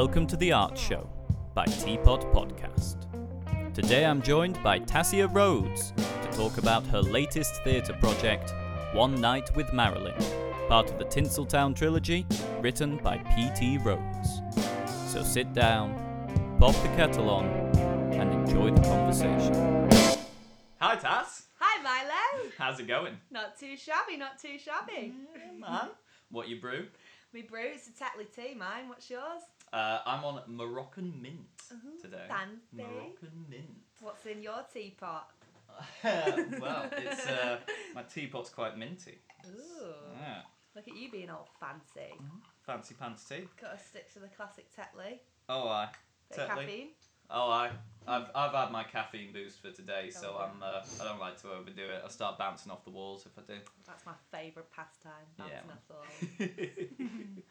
Welcome to the Art Show by Teapot Podcast. Today I'm joined by Tassia Rhodes to talk about her latest theatre project, One Night with Marilyn, part of the Tinseltown trilogy written by P.T. Rhodes. So sit down, pop the kettle on, and enjoy the conversation. Hi, Tass. Hi, Milo. How's it going? Not too shabby, not too shabby. Mm, Man. What you brew? Me brew, it's a Tetley tea, mine. What's yours? Uh, I'm on Moroccan mint Ooh, today. fancy. Moroccan mint. What's in your teapot? well, it's uh, my teapot's quite minty. Ooh. Yeah. Look at you being all fancy. Fancy pants tea. Got to stick to the classic Tetley. Oh, I. Bit Tetley. caffeine. Oh, I. I've, I've had my caffeine boost for today, so Oh. I'm. Uh, I don't like to overdo it. I start bouncing off the walls if I do. That's my favourite pastime. Bouncing Yeah. off the wall.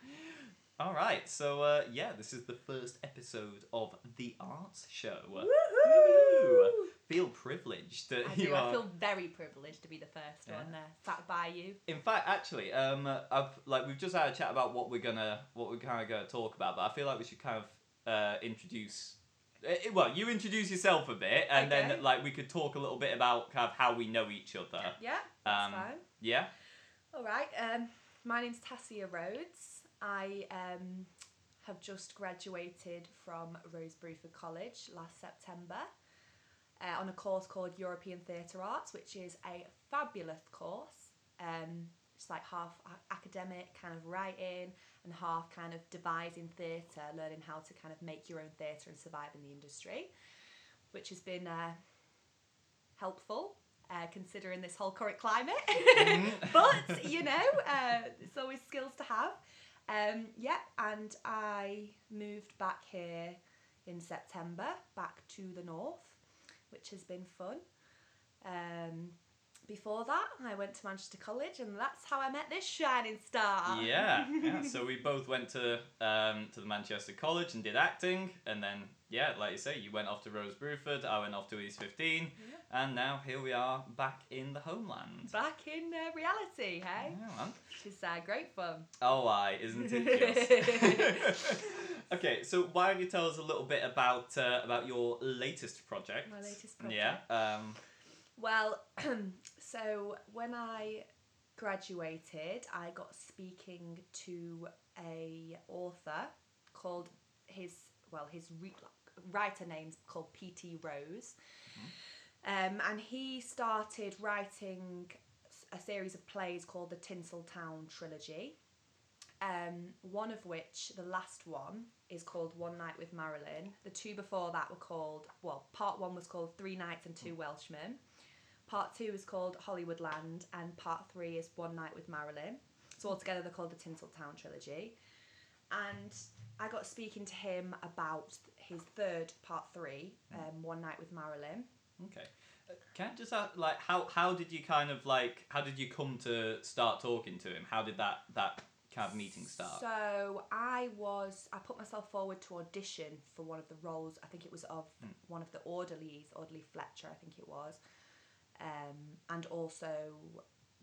All right, so uh, yeah, this is the first episode of the Arts Show. Woohoo! Feel privileged that I you do. are. I feel very privileged to be the first Yeah. one there, sat by you. In fact, actually, um, I've like we've just had a chat about what we're gonna, what we're kind of gonna talk about, but I feel like we should kind of uh, introduce. Uh, well, you introduce yourself a bit, and Okay. then like we could talk a little bit about kind of how we know each other. Yeah, that's Um, fine. Yeah. All right. Um, my name's Tassia Rhodes. I um, have just graduated from Rose Bruford College last September uh, on a course called European Theatre Arts, which is a fabulous course. Um, it's like half academic, kind of writing, and half kind of devising theatre, learning how to kind of make your own theatre and survive in the industry, which has been uh, helpful. Uh, considering this whole current climate, but you know, uh, it's always skills to have. Um, yeah, and I moved back here in September, back to the north, which has been fun. Um, before that, I went to Manchester College, and that's how I met this shining star. Yeah, yeah. So we both went to um, to the Manchester College and did acting, and then yeah, like you say, you went off to Rose Bruford, I went off to East Fifteen, and now here we are back in the homeland. Back in uh, reality, hey? Yeah, man. Which is uh, great fun. Oh, I isn't it just? okay, so why don't you tell us a little bit about uh, about your latest project? My latest project. Yeah. Um, Well, so when I graduated, I got speaking to a author called his well his re- writer name's called P.T. Rose, um, and he started writing a series of plays called the Tinseltown trilogy. Um, one of which, the last one, is called One Night with Marilyn. The two before that were called, well, part one was called Three Nights and Two Welshmen. Part two is called Hollywoodland, and part three is One Night with Marilyn. So altogether, they're called the Tinseltown trilogy. And I got speaking to him about his third part three, um, One Night with Marilyn. okay. Uh, Can I just ask, like, how how did you kind of like how did you come to start talking to him? How did that that kind of meeting start? So I was I put myself forward to audition for one of the roles. I think it was of one of the orderlies, orderly Fletcher, I think it was, um, and also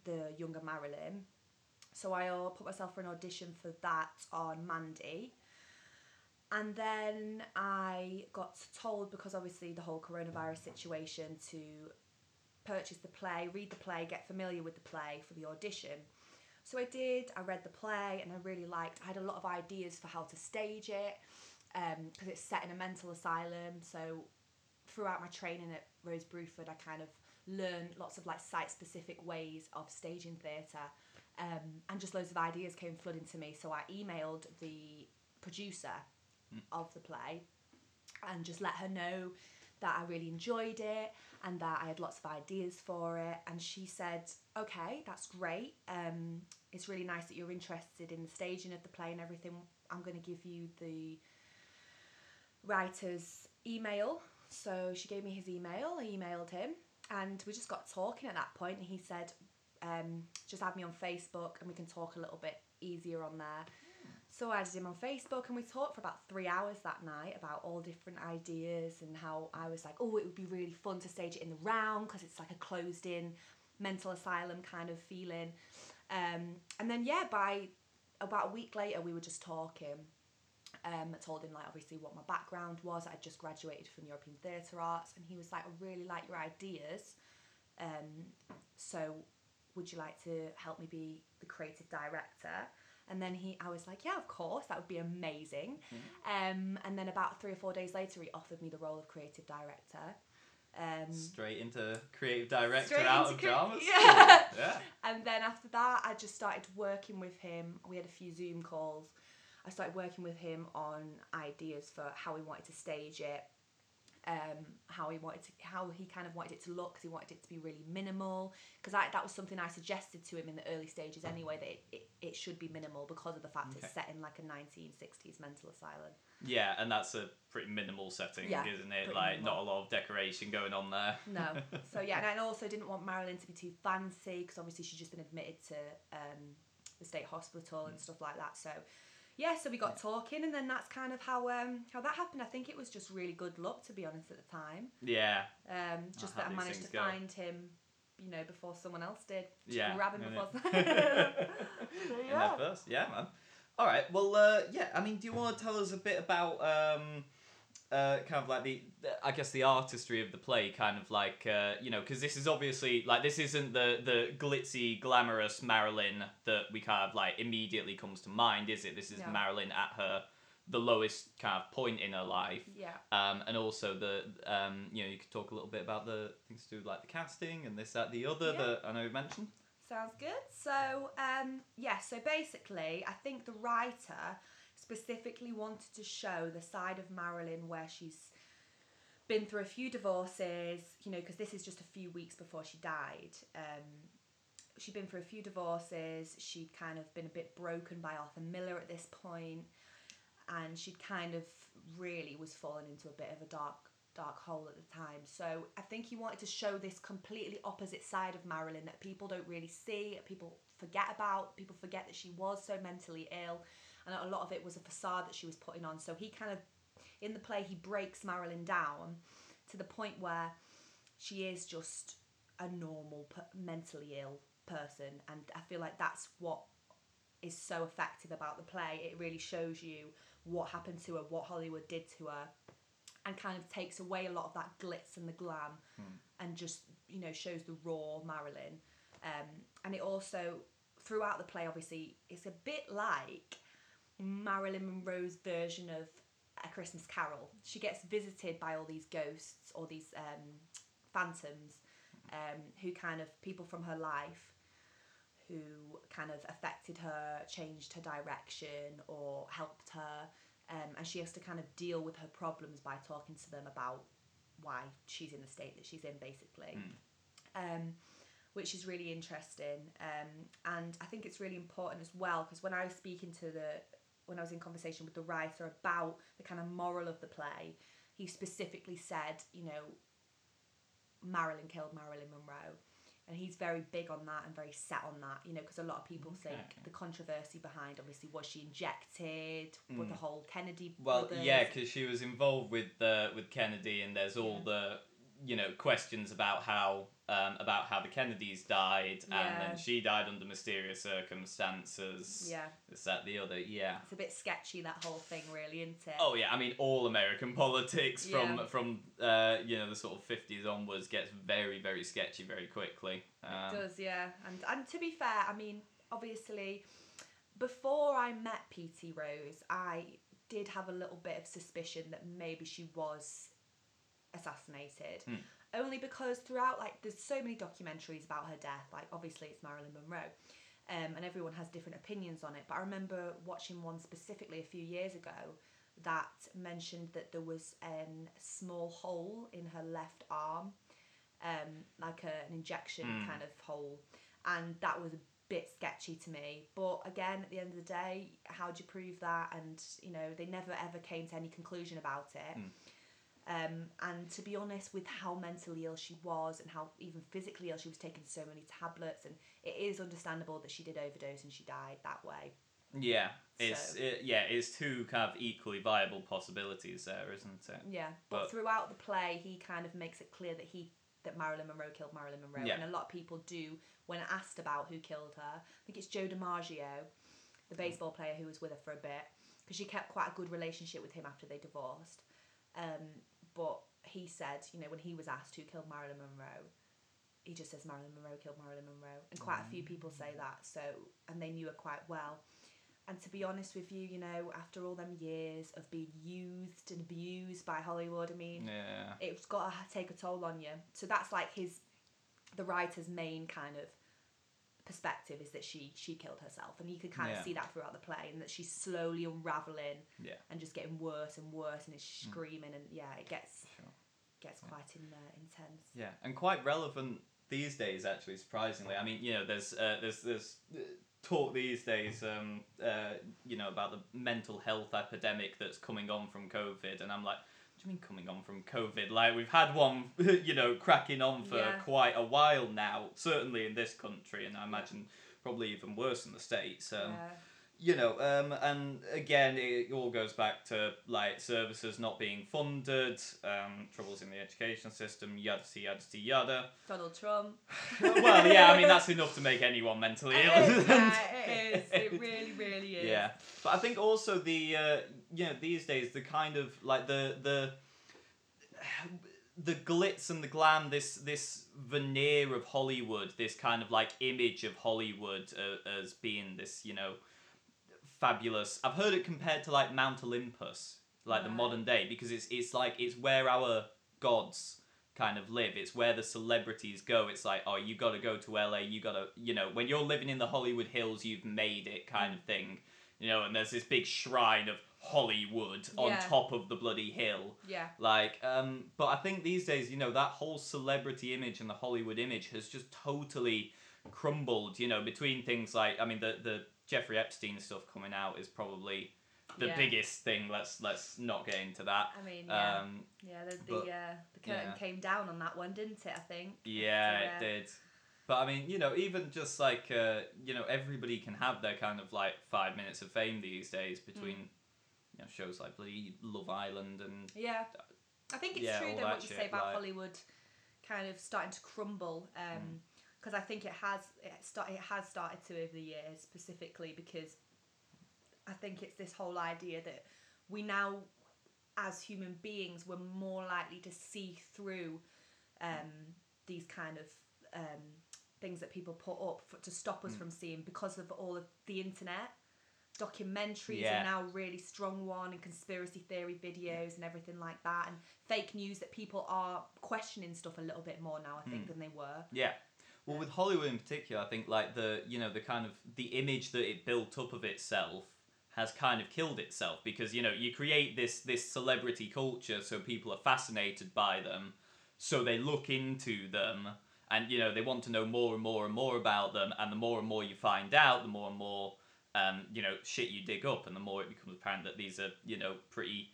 the younger Marilyn. So I uh, put myself for an audition for that on Mandy. And then I got told because obviously the whole coronavirus situation to purchase the play, read the play, get familiar with the play for the audition. So I did. I read the play and I really liked. I had a lot of ideas for how to stage it because it's set in a mental asylum. So throughout my training at Rose Bruford, I kind of learned lots of like site specific ways of staging theatre, um, and just loads of ideas came flooding to me. So I emailed the producer of the play and just let her know that I really enjoyed it and that I had lots of ideas for it. And she said, "Okay, that's great. Um, it's really nice that you're interested in the staging of the play and everything. I'm going to give you the writer's email." So she gave me his email. I emailed him, and we just got talking at that point. And he said, um, "Just add me on Facebook, and we can talk a little bit easier on there." So I added him on Facebook and we talked for about three hours that night about all different ideas and how I was like, oh, it would be really fun to stage it in the round because it's like a closed in mental asylum kind of feeling. Um, and then, yeah, by about a week later, we were just talking Um, I told him like obviously what my background was. I'd just graduated from European Theatre Arts, and he was like, "I really like your ideas. Um, so would you like to help me be the creative director?" And then he, I was like, "Yeah, of course, that would be amazing." Um, and then about three or four days later, he offered me the role of creative director. Um, Straight into creative director out of cre- drama school. Yeah. yeah. And then after that, I just started working with him. We had a few Zoom calls. I started working with him on ideas for how we wanted to stage it, um, how he wanted to, how he kind of wanted it to look, because he wanted it to be really minimal. Because that was something I suggested to him in the early stages anyway, that it, it, it should be minimal because of the fact Okay. it's set in like a 1960s mental asylum. Yeah, and that's a pretty minimal setting, Yeah, isn't it? Like, minimal. not a lot of decoration going on there. No. So yeah, and I also didn't want Marilyn to be too fancy because obviously she's just been admitted to um, the state hospital and stuff like that. So yeah, so we got talking, and then that's kind of how um, how that happened. I think it was just really good luck, to be honest, at the time. Yeah. Um, just that I managed to go. find him, you know, before someone else did. Just Yeah, grab him before. So, In yeah. that first, yeah, man. All right. Well, uh, yeah. I mean, do you want to tell us a bit about um, uh, kind of like the, I guess the artistry of the play, kind of like uh, you know, because this is obviously like this isn't the the glitzy, glamorous Marilyn that we kind of like immediately comes to mind, is it? This is No. Marilyn at her the lowest kind of point in her life. Yeah. Um, and also the um, you know you could talk a little bit about the things to do with like the casting and this that the other Yeah. that I know you mentioned. Sounds good. So, um, yeah, so basically, I think the writer specifically wanted to show the side of Marilyn where she's been through a few divorces, you know, because this is just a few weeks before she died. Um, she'd been through a few divorces, she'd kind of been a bit broken by Arthur Miller at this point, and she'd kind of really was falling into a bit of a dark dark hole at the time. So I think he wanted to show this completely opposite side of Marilyn that people don't really see, people forget about. People forget that she was so mentally ill, and a lot of it was a facade that she was putting on. So he kind of, in the play, he breaks Marilyn down to the point where she is just a normal, mentally ill person, and I feel like that's what is so effective about the play. It really shows you what happened to her, what Hollywood did to her, and kind of takes away a lot of that glitz and the glam and just, you know, shows the raw Marilyn. Um, and it also, throughout the play, obviously, it's a bit like Marilyn Monroe's version of A Christmas Carol. She gets visited by all these ghosts or these um, phantoms um, who kind of, people from her life who kind of affected her, changed her direction, or helped her. Um, and she has to kind of deal with her problems by talking to them about why she's in the state that she's in, basically. Um, which is really interesting. Um, and I think it's really important as well because when I was speaking to the, when I was in conversation with the writer about the kind of moral of the play, he specifically said, you know, Marilyn killed Marilyn Monroe. And he's very big on that and very set on that, you know, because a lot of people Okay. think the controversy behind, obviously, was she injected with the whole Kennedy Well, brothers? yeah, because she was involved with uh, with Kennedy, and there's all the you know questions about how um, about how the Kennedys died, and Yeah. then she died under mysterious circumstances. Yeah. Is that, the other. Yeah. It's a bit sketchy, that whole thing, really, isn't it? Oh yeah, I mean all American politics from Yeah. from uh, you know the sort of fifties onwards gets very very sketchy very quickly. Um, It does, yeah. And and to be fair, I mean, obviously, before I met PT Rose, I did have a little bit of suspicion that maybe she was assassinated. Hmm. Only because throughout, like, there's so many documentaries about her death. Like, obviously, it's Marilyn Monroe. Um, and everyone has different opinions on it. But I remember watching one specifically a few years ago that mentioned that there was a small hole in her left arm, um, like a, an injection Mm. kind of hole, and that was a bit sketchy to me. But again, at the end of the day, how do you prove that? And you know, they never ever came to any conclusion about it. Mm. Um, and to be honest, with how mentally ill she was and how even physically ill she was taking so many tablets, and it is understandable that she did overdose and she died that way. Yeah, it's So- it, yeah, it's two kind of equally viable possibilities there, isn't it? Yeah, but, But- throughout the play, he kind of makes it clear that he that Marilyn Monroe killed Marilyn Monroe, Yeah. and a lot of people do when asked about who killed her. I think it's Joe DiMaggio, the baseball player who was with her for a bit. because she kept quite a good relationship with him after they divorced. Um, but he said, you know, when he was asked who killed Marilyn Monroe, he just says Marilyn Monroe killed Marilyn Monroe, and quite a few mm. people say that. So, and they knew her quite well. And to be honest with you, you know, after all them years of being used and abused by Hollywood, I mean, Yeah. it's got to take a toll on you. So that's like his, the writer's main kind of perspective is that she she killed herself, and you could kind Yeah. of see that throughout the play, and that she's slowly unraveling Yeah. and just getting worse and worse, and is screaming, and yeah, it gets Sure. gets quite in uh, intense. Yeah, and quite relevant these days, actually. Surprisingly, I mean, you know, there's uh, there's there's uh, talk these days, um, uh, you know, about the mental health epidemic that's coming on from COVID, and I'm like. Do you mean coming on from COVID? Like we've had one, you know, cracking on for Yeah. quite a while now. Certainly in this country, and I imagine probably even worse in the states. Um, yeah. You know, um, and again, it all goes back to like services not being funded, um, troubles in the education system, yada yada yada. Donald Trump. well, yeah, I mean that's enough to make anyone mentally It ill. is, yeah, it is. It really, really is. yeah, but I think also the uh, you know these days the kind of like the the the glitz and the glam, this this veneer of Hollywood, this kind of like image of Hollywood uh, as being this you know fabulous. I've heard it compared to like Mount Olympus, like the modern day, because it's it's like it's where our gods kind of live. It's where the celebrities go. It's like, oh, you got to go to LA. You got to, you know, when you're living in the Hollywood Hills, you've made it, kind of thing. You know, and there's this big shrine of Hollywood on Yeah. top of the bloody hill. Yeah. Like, um, but I think these days, you know, that whole celebrity image and the Hollywood image has just totally crumbled. You know, between things like, I mean, the the Jeffrey Epstein stuff coming out is probably the Yeah. biggest thing. Let's let's not get into that. I mean, yeah. Um, yeah, the, the, but- uh, the curtain yeah. came down on that one, didn't it? I think. yeah, So, it uh, did. But I mean, you know, even just like uh, you know, everybody can have their kind of like five minutes of fame these days between Mm. you know shows like bloody Love Island and Yeah. I think it's Yeah, true though that what you say about like- Hollywood kind of starting to crumble because I think it has it start, it has started to over the years specifically because I think it's this whole idea that we now as human beings we're more likely to see through um, these kind of um, things that people put up for, to stop us Mm. from seeing because of all of the internet documentaries Yeah. are now really strong one and conspiracy theory videos and everything like that and fake news that people are questioning stuff a little bit more now I think Mm. than they were Yeah. Well, with Hollywood in particular, I think like the you know the kind of the image that it built up of itself has kind of killed itself because you know you create this this celebrity culture so people are fascinated by them, so they look into them and you know they want to know more and more and more about them and the more and more you find out, the more and more um, you know shit you dig up and the more it becomes apparent that these are you know pretty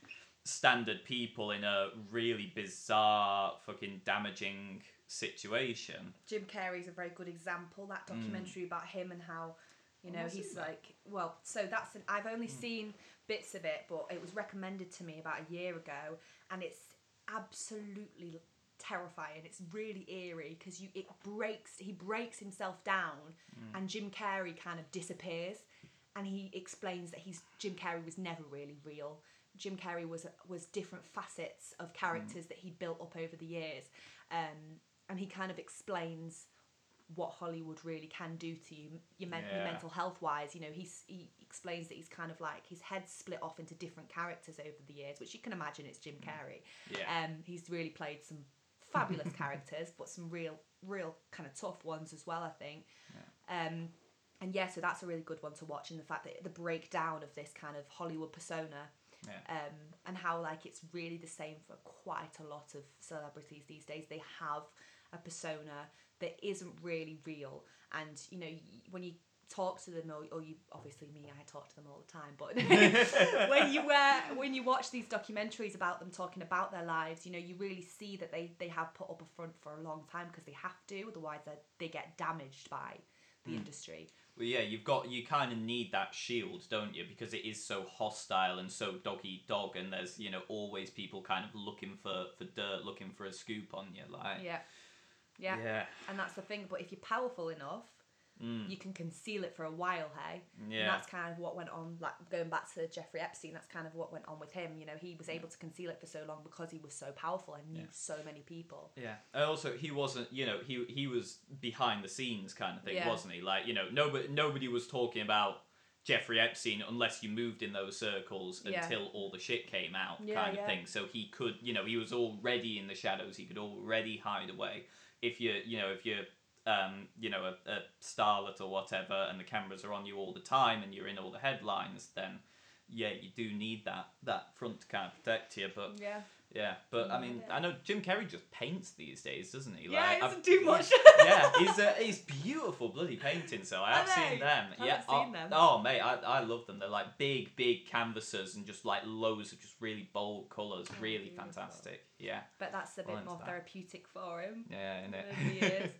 standard people in a really bizarre fucking damaging situation. Jim Carrey's a very good example that Mm. documentary about him and how you know he's seen that. like well so that's an, I've only Hmm. seen bits of it but it was recommended to me about a year ago and it's absolutely terrifying it's really eerie because you it breaks he breaks himself down Hmm. and Jim Carrey kind of disappears and he explains that he's Jim Carrey was never really real Jim Carrey was was different facets of characters that he built up over the years um, and he kind of explains what Hollywood really can do to you, your, men- your Yeah. mental health wise. You know, he's, he explains that he's kind of like his head split off into different characters over the years, which you can imagine it's Jim Carrey. Yeah. Um, he's really played some fabulous characters, but some real, real kind of tough ones as well. I think. Yeah. Um, and yeah, so that's a really good one to watch, in the fact that the breakdown of this kind of Hollywood persona Yeah. um, and how like it's really the same for quite a lot of celebrities these days. They have a persona that isn't really real, and you know when you talk to them, or, or you obviously me, I talk to them all the time, but when you uh, when you watch these documentaries about them talking about their lives, you know you really see that they they have put up a front for a long time because they have to, otherwise they they get damaged by the industry. Well, yeah, you've got you kind of need that shield, don't you? Because it is so hostile and so dog eat dog, and there's you know always people kind of looking for for dirt, looking for a scoop on you, like Yeah. Yeah. yeah, And that's the thing. But if you're powerful enough, mm. you can conceal it for a while, hey. Yeah. And that's kind of what went on. Like going back to Jeffrey Epstein, that's kind of what went on with him. You know, he was able to conceal it for so long because he was so powerful and knew Yeah. so many people. Yeah. And also, he wasn't. You know, he he was behind the scenes kind of thing, Yeah. wasn't he? Like, you know, nobody nobody was talking about Jeffrey Epstein unless you moved in those circles Yeah. until all the shit came out, Yeah, kind of yeah. thing. So he could, you know, he was already in the shadows. He could already hide away. If you, you know, if you're, um, you know, a, a starlet or whatever, and the cameras are on you all the time, and you're in all the headlines, then yeah, you do need that that front to kind of protect you. But Yeah. Yeah, but I mean. I know Jim Carrey just paints these days, doesn't he? Yeah, he doesn't do much. yeah, he's uh, he's beautiful bloody paintings. So I have seen them. I yeah, haven't oh, seen them. oh mate, I, I love them. They're like big, big canvases and just like loads of just really bold colours. Oh, really beautiful. fantastic. Yeah, But that's a bit that's more that. therapeutic for him. yeah, in it. Over the years.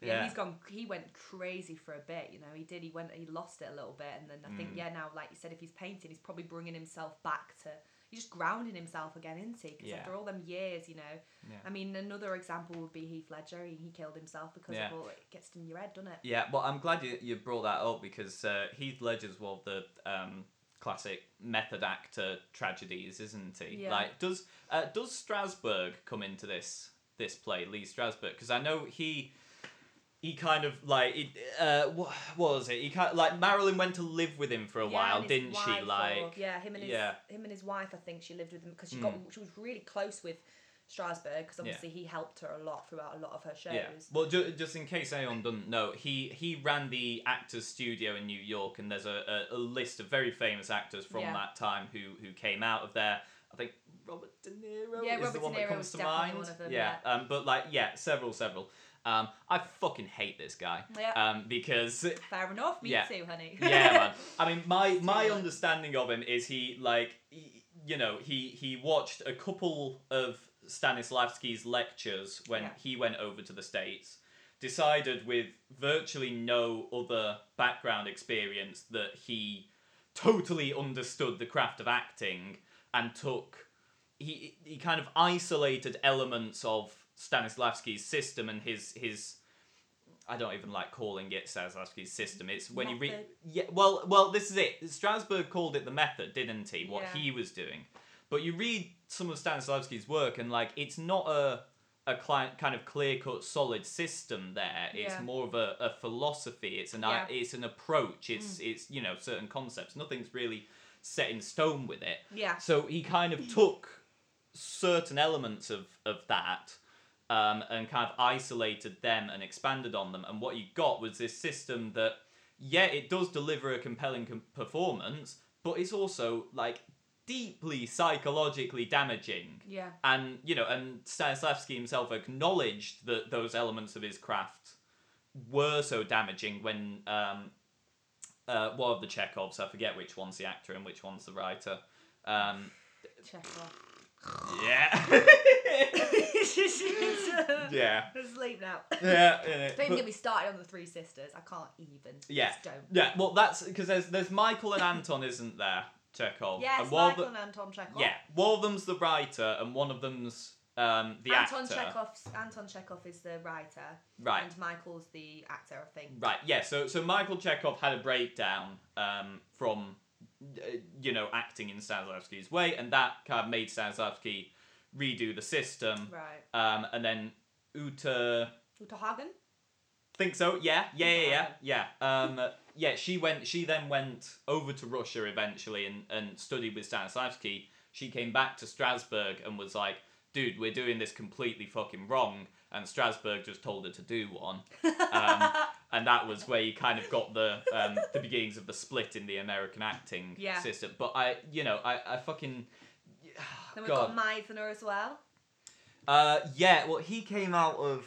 Yeah, yeah, he's gone. He went crazy for a bit. You know, he did. He went. He lost it a little bit, and then I think Mm. yeah. Now, like you said, if he's painting, he's probably bringing himself back to. He's just grounding himself again, isn't he? Because Yeah. after all them years, you know. Yeah. I mean, another example would be Heath Ledger. He, he killed himself because Yeah. of all it gets in your head, doesn't it? Yeah, well, I'm glad you, you brought that up because uh, Heath Ledger's one of the um, classic method actor tragedies, isn't he? Yeah. Like, does uh, does Strasberg come into this this play, Lee Strasberg? Because I know he he kind of like it, uh, what, what was it? He kind of, like Marilyn went to live with him for a Yeah, while, didn't she? or- Like, yeah, him and his yeah. him and his wife. I think she lived with him because she Mm. got she was really close with Strasberg because obviously he helped her a lot throughout a lot of her shows. Yeah. Well, ju- just in case anyone doesn't know, he he ran the Actors Studio in New York, and there's a, a, a list of very famous actors from Yeah. that time who who came out of there. I think Robert De Niro Yeah, is Robert the one that comes to mind. them, yeah. Um, but like, yeah, several, several. Um, I fucking hate this guy. Yeah. Um, because Fair enough. Me Yeah. too, honey. yeah, man. I mean, my my understanding of him is he like he, you know he he watched a couple of Stanislavski's lectures when Yeah. he went over to the states. Decided with virtually no other background experience that he totally understood the craft of acting and took he he kind of isolated elements of Stanislavski's system and his his I don't even like calling it Stanislavski's system. It's when you read yeah well well this is it. Strasberg called it the method, didn't he? What Yeah. he was doing. But you read some of Stanislavski's work and like it's not a a kind of clear cut solid system there. It's Yeah. more of a, a philosophy. It's an Yeah. it's an approach. Mm. It's it's you know certain concepts. Nothing's really set in stone with it. Yeah. So he kind of took certain elements of, of that um, and kind of isolated them and expanded on them. And what you got was this system that, yeah, it does deliver a compelling com- performance, but it's also like deeply psychologically damaging. Yeah. And, you know, and Stanislavski himself acknowledged that those elements of his craft were so damaging when um, uh, one of the Chekhovs, I forget which one's the actor and which one's the writer. Um, Check off. Yeah. yeah. Asleep now. Yeah. yeah, Don't but- even get me started on the three sisters. I can't even. Yeah. Just don't. yeah. Well, that's because there's there's Michael and Anton, isn't there? Chekhov. Yes, and Michael the- and Anton Chekhov. Yeah. One of them's the writer, and one of them's um, the Anton actor. Chekhov's Anton Chekhov is the writer, Right. and Michael's the actor, I think. Right. Yeah. So so Michael Chekhov had a breakdown um, from you know acting in Stanislavski's way, and that kind of made Stanislavski redo the system. Right. Um, and then Uta. Uta Hagen. Think so? Yeah, yeah, yeah, yeah, yeah. Um, yeah, she went. She then went over to Russia eventually and, and studied with Stanislavski. She came back to Strasberg and was like, "Dude, we're doing this completely fucking wrong." And Strasberg just told her to do one, um, and that was where you kind of got the um, the beginnings of the split in the American acting Yeah. system. But I, you know, I, I fucking. Then we've God. got Meisner as well. Uh, yeah. Well, he came out of.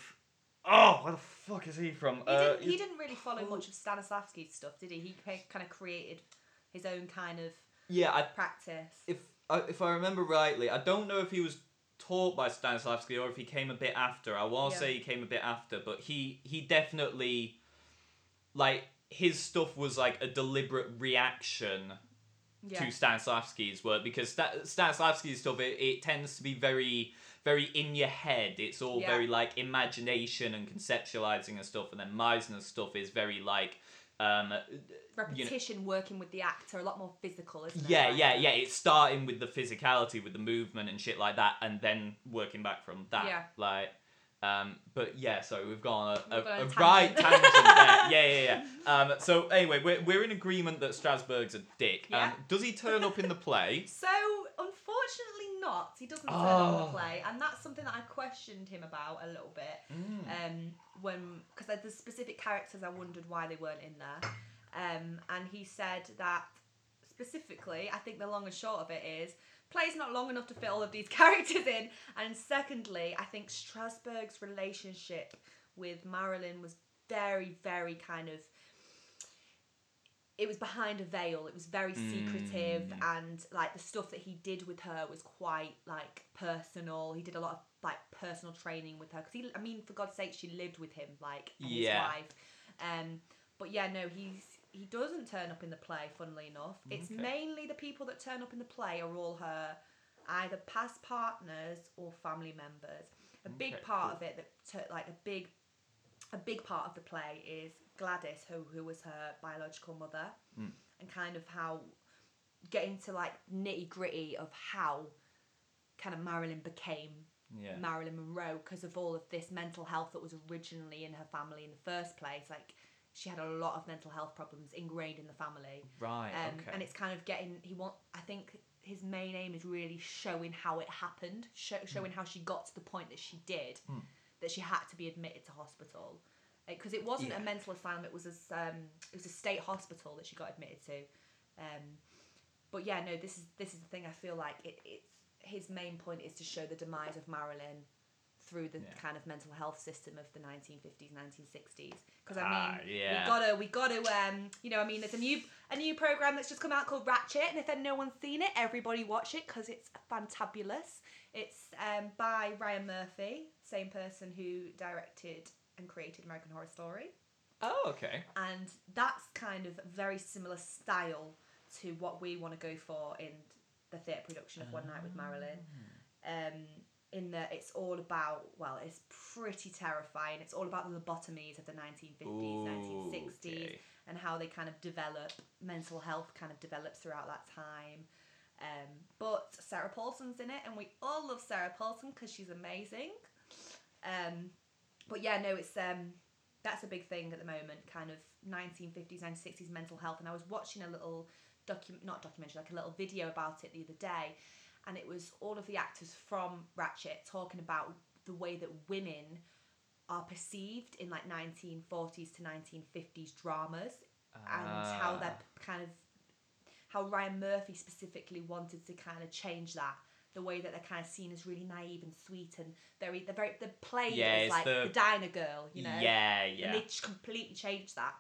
Oh, where the fuck is he from? He, uh, didn't, he didn't really follow much of Stanislavski's stuff, did he? He kind of created his own kind of yeah, I practice. if if I remember rightly, I don't know if he was taught by Stanislavski or if he came a bit after. I to Yeah. say he came a bit after, but he he definitely like his stuff was like a deliberate reaction Yeah. to Stanislavski's work because Sta- Stanislavski's stuff it, it tends to be very very in your head. It's all Yeah. very like imagination and conceptualizing and stuff, and then Meisner's stuff is very like. Um, Repetition, working with the actor, a lot more physical, isn't it? yeah, yeah, yeah. It's starting with the physicality, with the movement and shit like that, and then working back from that. Yeah. Like, um, but yeah. So we've gone a, a, a right tangent. there. Yeah, yeah, yeah. Um, so anyway, we're, we're in agreement that Strasberg's a dick. Yeah. Um, does he turn up in the play? So, not. He doesn't turn on Oh. the play, and that's something that I questioned him about a little bit. Mm. Um, when because there's specific characters I wondered why they weren't in there, um, and he said that specifically, I think the long and short of it is play's not long enough to fit all of these characters in, and secondly, I think Strasberg's relationship with Marilyn was very, very kind of it was behind a veil. It was very secretive, Mm. and like the stuff that he did with her was quite like personal. He did a lot of like personal training with her because he, I mean, for God's sake, she lived with him like Yeah. his wife. Um, but yeah, no, he's he doesn't turn up in the play. Funnily enough, it's Okay. mainly the people that turn up in the play are all her either past partners or family members. A big Okay, part cool. of it that t- like a big a big part of the play is Gladys, who who was her biological mother, Mm. and kind of how getting to like nitty gritty of how kind of Marilyn became Yeah. Marilyn Monroe because of all of this mental health that was originally in her family in the first place. Like she had a lot of mental health problems ingrained in the family. Right. Um, okay. And it's kind of getting he want. I think his main aim is really showing how it happened, show, showing how she got to the point that she did, Hmm. That she had to be admitted to hospital, because it wasn't Yeah. a mental asylum. It was a um, it was a state hospital that she got admitted to. Um, but yeah, no, this is this is the thing. I feel like it, it's his main point is to show the demise of Marilyn through the Yeah. kind of mental health system of the 1950s, 1960s. Because I Ah, mean, yeah. we gotta, we gotta, um, you know, I mean, there's a new a new program that's just come out called Ratched, and if no one's seen it, everybody watch it because it's fantabulous. It's um, by Ryan Murphy, same person who directed and created American Horror Story oh, okay. and that's kind of very similar style to what we want to go for in the theatre production of One Night with Marilyn. Um, in that it's all about well, it's pretty terrifying. It's all about the lobotomies of the 1950s, Ooh, 1960s, okay. and how they kind of develop mental health kind of develops throughout that time. Um, but Sarah Paulson's in it, and we all love Sarah Paulson because she's amazing. Um, but yeah, no, it's um, that's a big thing at the moment, kind of 1950s, 1960s mental health. And I was watching a little docu- not documentary, like a little video about it the other day, and it was all of the actors from Ratched talking about the way that women are perceived in like 1940s to 1950s dramas and how Ah. they're kind of how Ryan Murphy specifically wanted to kind of change that the way that they're kind of seen as really naive and sweet and very they're very they're played Yeah, as like the- the, diner girl you know Yeah, and yeah. they just completely changed that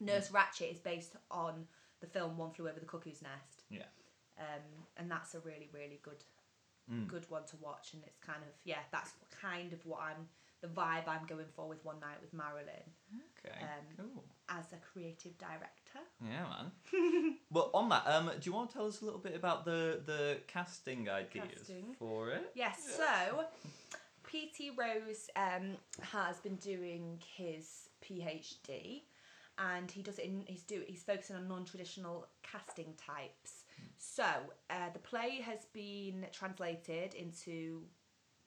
Nurse Ratched is based on the film One Flew Over the Cuckoo's Nest Yeah. um, and that's a really really good Mm. good one to watch and it's kind of yeah that's kind of what I'm the vibe I'm going for with One Night with Marilyn Okay. um, cool. as a creative director Yeah, man. well, on that, um, do you want to tell us a little bit about the the casting ideas Casting. for it? Yes, so PT Rose um, has been doing his PhD, and he does it. In, he's do he's focusing on non-traditional casting types. So uh, the play has been translated into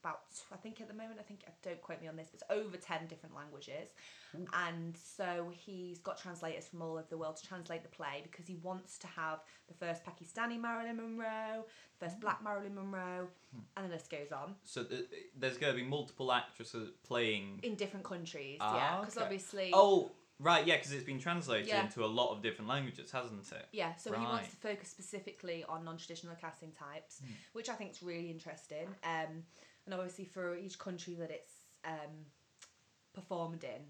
about I think at the moment I think don't quote me on this, but it's over ten different languages, and so he's got translators from all over the world to translate the play because he wants to have the first Pakistani Marilyn Monroe, the first Black Marilyn Monroe, and the list goes on So th- there's going to be multiple actresses playing. in different countries. Ah, yeah, because okay. obviously. Oh, right, yeah, because it's been translated Yeah. into a lot of different languages, hasn't it? Yeah, so he wants to focus specifically on non-traditional casting types, Hmm. which I think is really interesting. Um, and obviously for each country that it's um, performed in,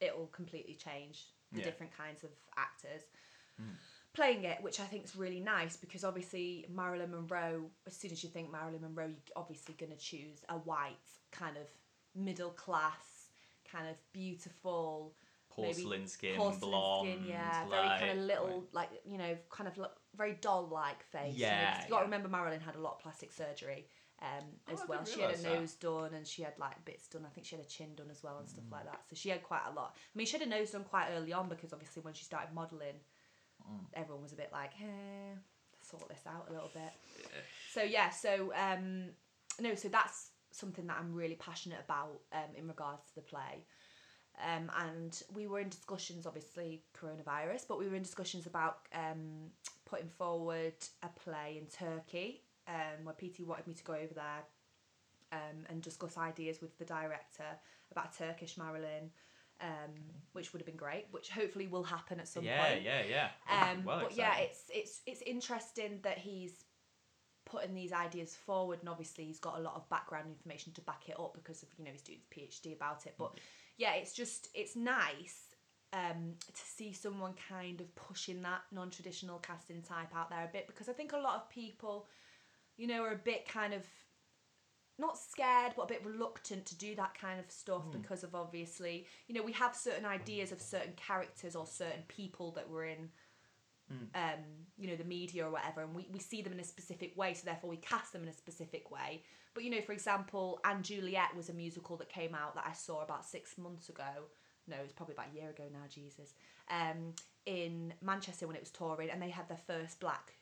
it will completely change the Yeah. different kinds of actors Hmm. playing it, which I think is really nice because obviously Marilyn Monroe. As soon as you think Marilyn Monroe, you're obviously going to choose a white kind of middle class, kind of beautiful. porcelain skin, porcelain blonde, skin, yeah, like, very kind of little, like- you know, kind of look, very doll-like face. you know, Yeah, you got to remember Marilyn had a lot of plastic surgery um, Oh, as well. She had a that. nose done and she had like bits done. I think she had a chin done as well and stuff Mm. like that. So she had quite a lot. I mean, she had a nose done quite early on because obviously when she started modelling, Mm. everyone was a bit like, eh, sort this out a little bit. So yeah, so um, no, so that's something that I'm really passionate about um, in regards to the play. Um, and we were in discussions, obviously coronavirus, but we were in discussions about um, putting forward a play in Turkey, um, where PT wanted me to go over there um, and discuss ideas with the director about a Turkish Marilyn, um, which would have been great, which hopefully will happen at some yeah, point. yeah, yeah. Um, well but yeah, it's it's it's interesting that he's putting these ideas forward, and obviously he's got a lot of background information to back it up because of you know he's doing his PhD about it. But yeah, it's just it's nice um, to see someone kind of pushing that non-traditional casting type out there a bit because I think a lot of people, you know, are a bit kind of not scared but a bit reluctant to do that kind of stuff because of obviously you know we have certain ideas of certain characters or certain people that we're in um, you know the media or whatever and we, we see them in a specific way so therefore we cast them in a specific way. But you know for example and juliet was a musical that came out that i saw about six months ago. No it's probably about a year ago now jesus. Um, in manchester when it was touring and they had their first black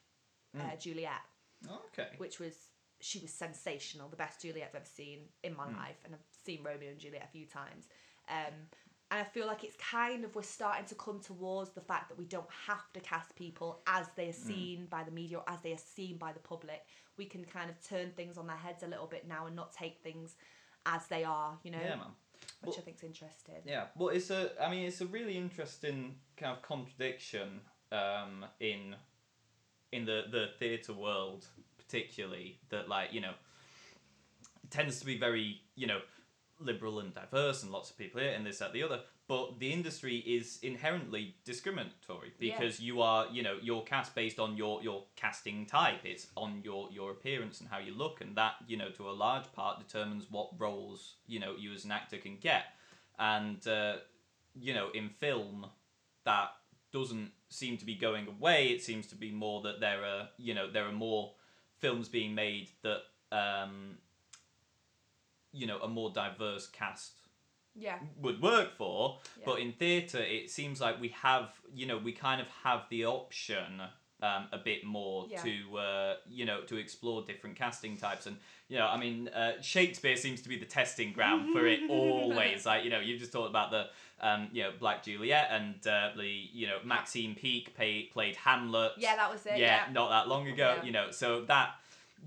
uh, juliet okay. which was she was sensational, the best Juliet I've ever seen in my life, and I've seen Romeo and Juliet a few times. Um, and I feel like it's kind of we're starting to come towards the fact that we don't have to cast people as they are seen by the media or as they are seen by the public. We can kind of turn things on their heads a little bit now and not take things as they are, you know, Yeah, man. which Well- I think's interesting. Yeah, well, it's a. I mean, it's a really interesting kind of contradiction um, in in the the theatre world, particularly that like you know tends to be very you know liberal and diverse and lots of people here and this that the other. But the industry is inherently discriminatory Yeah. because you are you know you're cast based on your your casting type. It's on your your appearance and how you look, and that you know to a large part determines what roles you know you as an actor can get and uh, you know in film that doesn't seem to be going away. It seems to be more that there are you know there are more films being made that um, you know a more diverse cast Yeah, would work for. Yeah. but in theatre it seems like we have you know we kind of have the option um, a bit more Yeah. to uh, you know to explore different casting types and you know I mean uh, Shakespeare seems to be the testing ground for it always like you know you just talked about the um, you know Black Juliet and uh, the you know Maxine Peake pay, played Hamlet yeah, that was it. yeah, Yeah, not that long ago, Yeah. you know. So that,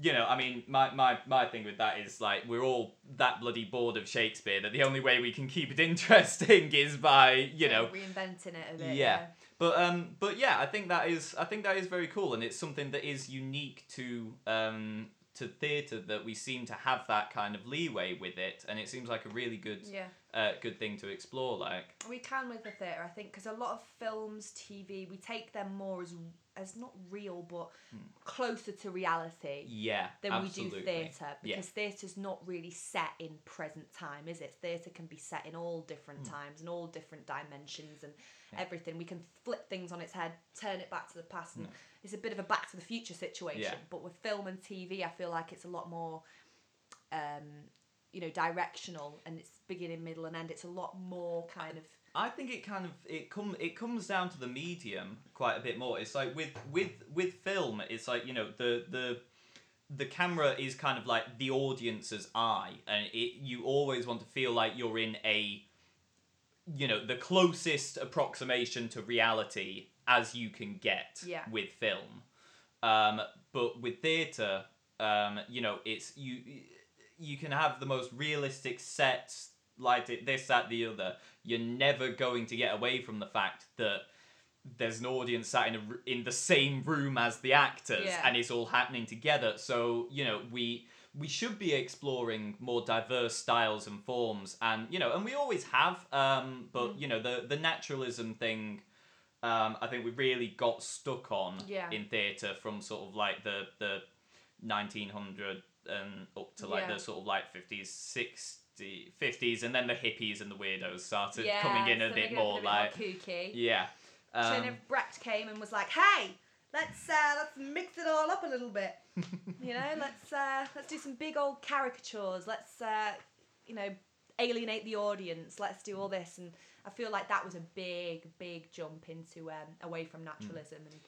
you know, I mean, my, my, my thing with that is like we're all that bloody bored of Shakespeare that the only way we can keep it interesting is by, you know, reinventing it a bit. yeah. But um, but yeah, I think that is I think that is very cool, and it's something that is unique to um to theatre that we seem to have that kind of leeway with it, and it seems like a really good yeah. uh, good thing to explore. Like We can with the theatre, I think, because a lot of films, TV, we take them more as as not real, but closer to reality yeah, than Hmm. absolutely. we do theatre. Yeah. Because theatre's not really set in present time, is it? Theatre can be set in all different Hmm. times and all different dimensions and everything. We can flip things on its head, turn it back to the past, and it's a bit of a back to the future situation. Yeah. But with film and TV, I feel like it's a lot more. Um, you know, directional, and it's beginning, middle, and end. It's a lot more kind of I think it kind of it come it comes down to the medium quite a bit more. It's like with with with film, it's like you know the the the camera is kind of like the audience's eye, and it you always want to feel like you're in a you know the closest approximation to reality as you can get Yeah. with film. Um, but with theatre, um, you know, it's you you can have the most realistic sets, like it, this, that, the other. You're never going to get away from the fact that there's an audience sat in a, in the same room as the actors, Yeah. and it's all happening together. So you know, we we should be exploring more diverse styles and forms, and you know, and we always have. Um, but you know, the the naturalism thing. Um, I think we really got stuck on Yeah. in theatre from sort of like the the 1900 and up to like Yeah. the sort of like 50s 50, 50s, and then the hippies and the weirdos started yeah, coming in a bit more get like kooky. yeah. so Um, then Brecht came and was like, "Hey, let's uh, let's mix it all up a little bit. You know, let's uh, let's do some big old caricatures. Let's uh, you know alienate the audience. Let's do all this." And I feel like that was a big, big jump into um, away from naturalism, and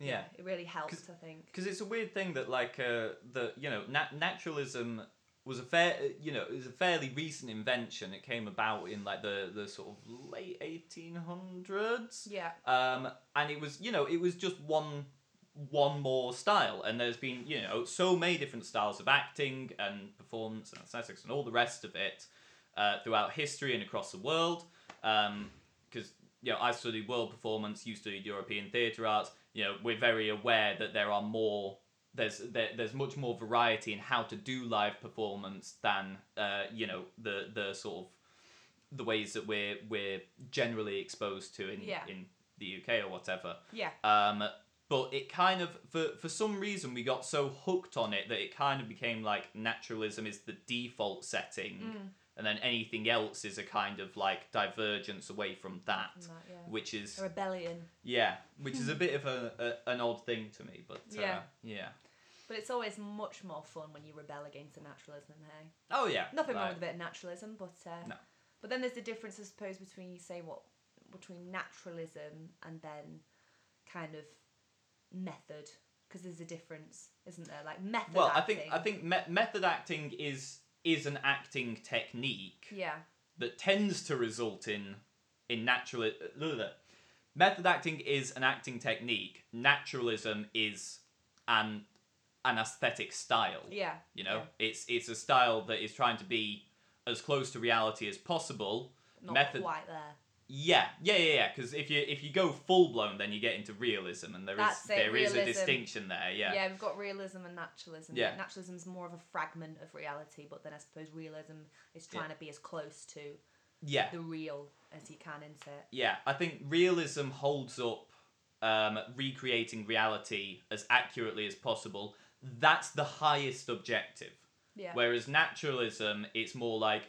Hmm. yeah. it really helped. I think. because it's a weird thing that like uh, the you know nat- naturalism was a fair you know it was a fairly recent invention it came about in like the the sort of late 1800s Yeah, um and it was you know it was just one one more style and there's been you know so many different styles of acting and performance and aesthetics and all the rest of it uh, throughout history and across the world. Because you know I studied world performance you studied European theatre arts. You know we're very aware that there are more there's there, there's much more variety in how to do live performance than uh, you know the the sort of the ways that we're we're generally exposed to in Yeah. in the UK or whatever. Yeah, um, but it kind of for for some reason we got so hooked on it that it kind of became like naturalism is the default setting, Mm. and then anything else is a kind of like divergence away from that, that, yeah. which is a rebellion. yeah, which is a bit of a, a an odd thing to me. But uh, Yeah. yeah. But it's always much more fun when you rebel against the naturalism. Hey, Oh yeah, nothing wrong with a bit of naturalism, but uh, No. But then there's the difference, I suppose, between you say what between naturalism and then kind of method, because there's a difference, isn't there? Like method. Well, I think I think me- method acting is is an acting technique Yeah. that tends to result in in natural method acting is an acting technique naturalism is an an aesthetic style Yeah. you know it's it's a style that is trying to be as close to reality as possible Not method quite there. Yeah yeah yeah yeah because if you if you go full blown then you get into realism and there is That's it, there is a distinction there yeah Yeah. we've got realism and naturalism. Yeah. Naturalism is more of a fragment of reality, but then I suppose realism is trying to be as close to yeah the real as you can, isn't it? Yeah, I think realism holds up um, recreating reality as accurately as possible. That's the highest objective. Yeah. Whereas naturalism, it's more like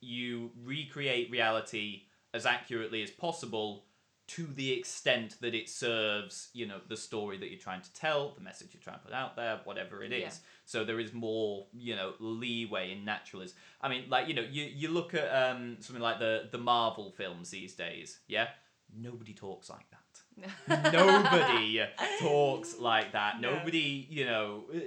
you recreate reality as accurately as possible to the extent that it serves, you know, the story that you're trying to tell, the message you're trying to put out there, whatever it is. Yeah. So there is more, you know, leeway in naturalism. I mean, like, you know, you, you look at um, something like the, the Marvel films these days, yeah? Nobody talks like that. Nobody talks like that. No. Nobody, you know, uh,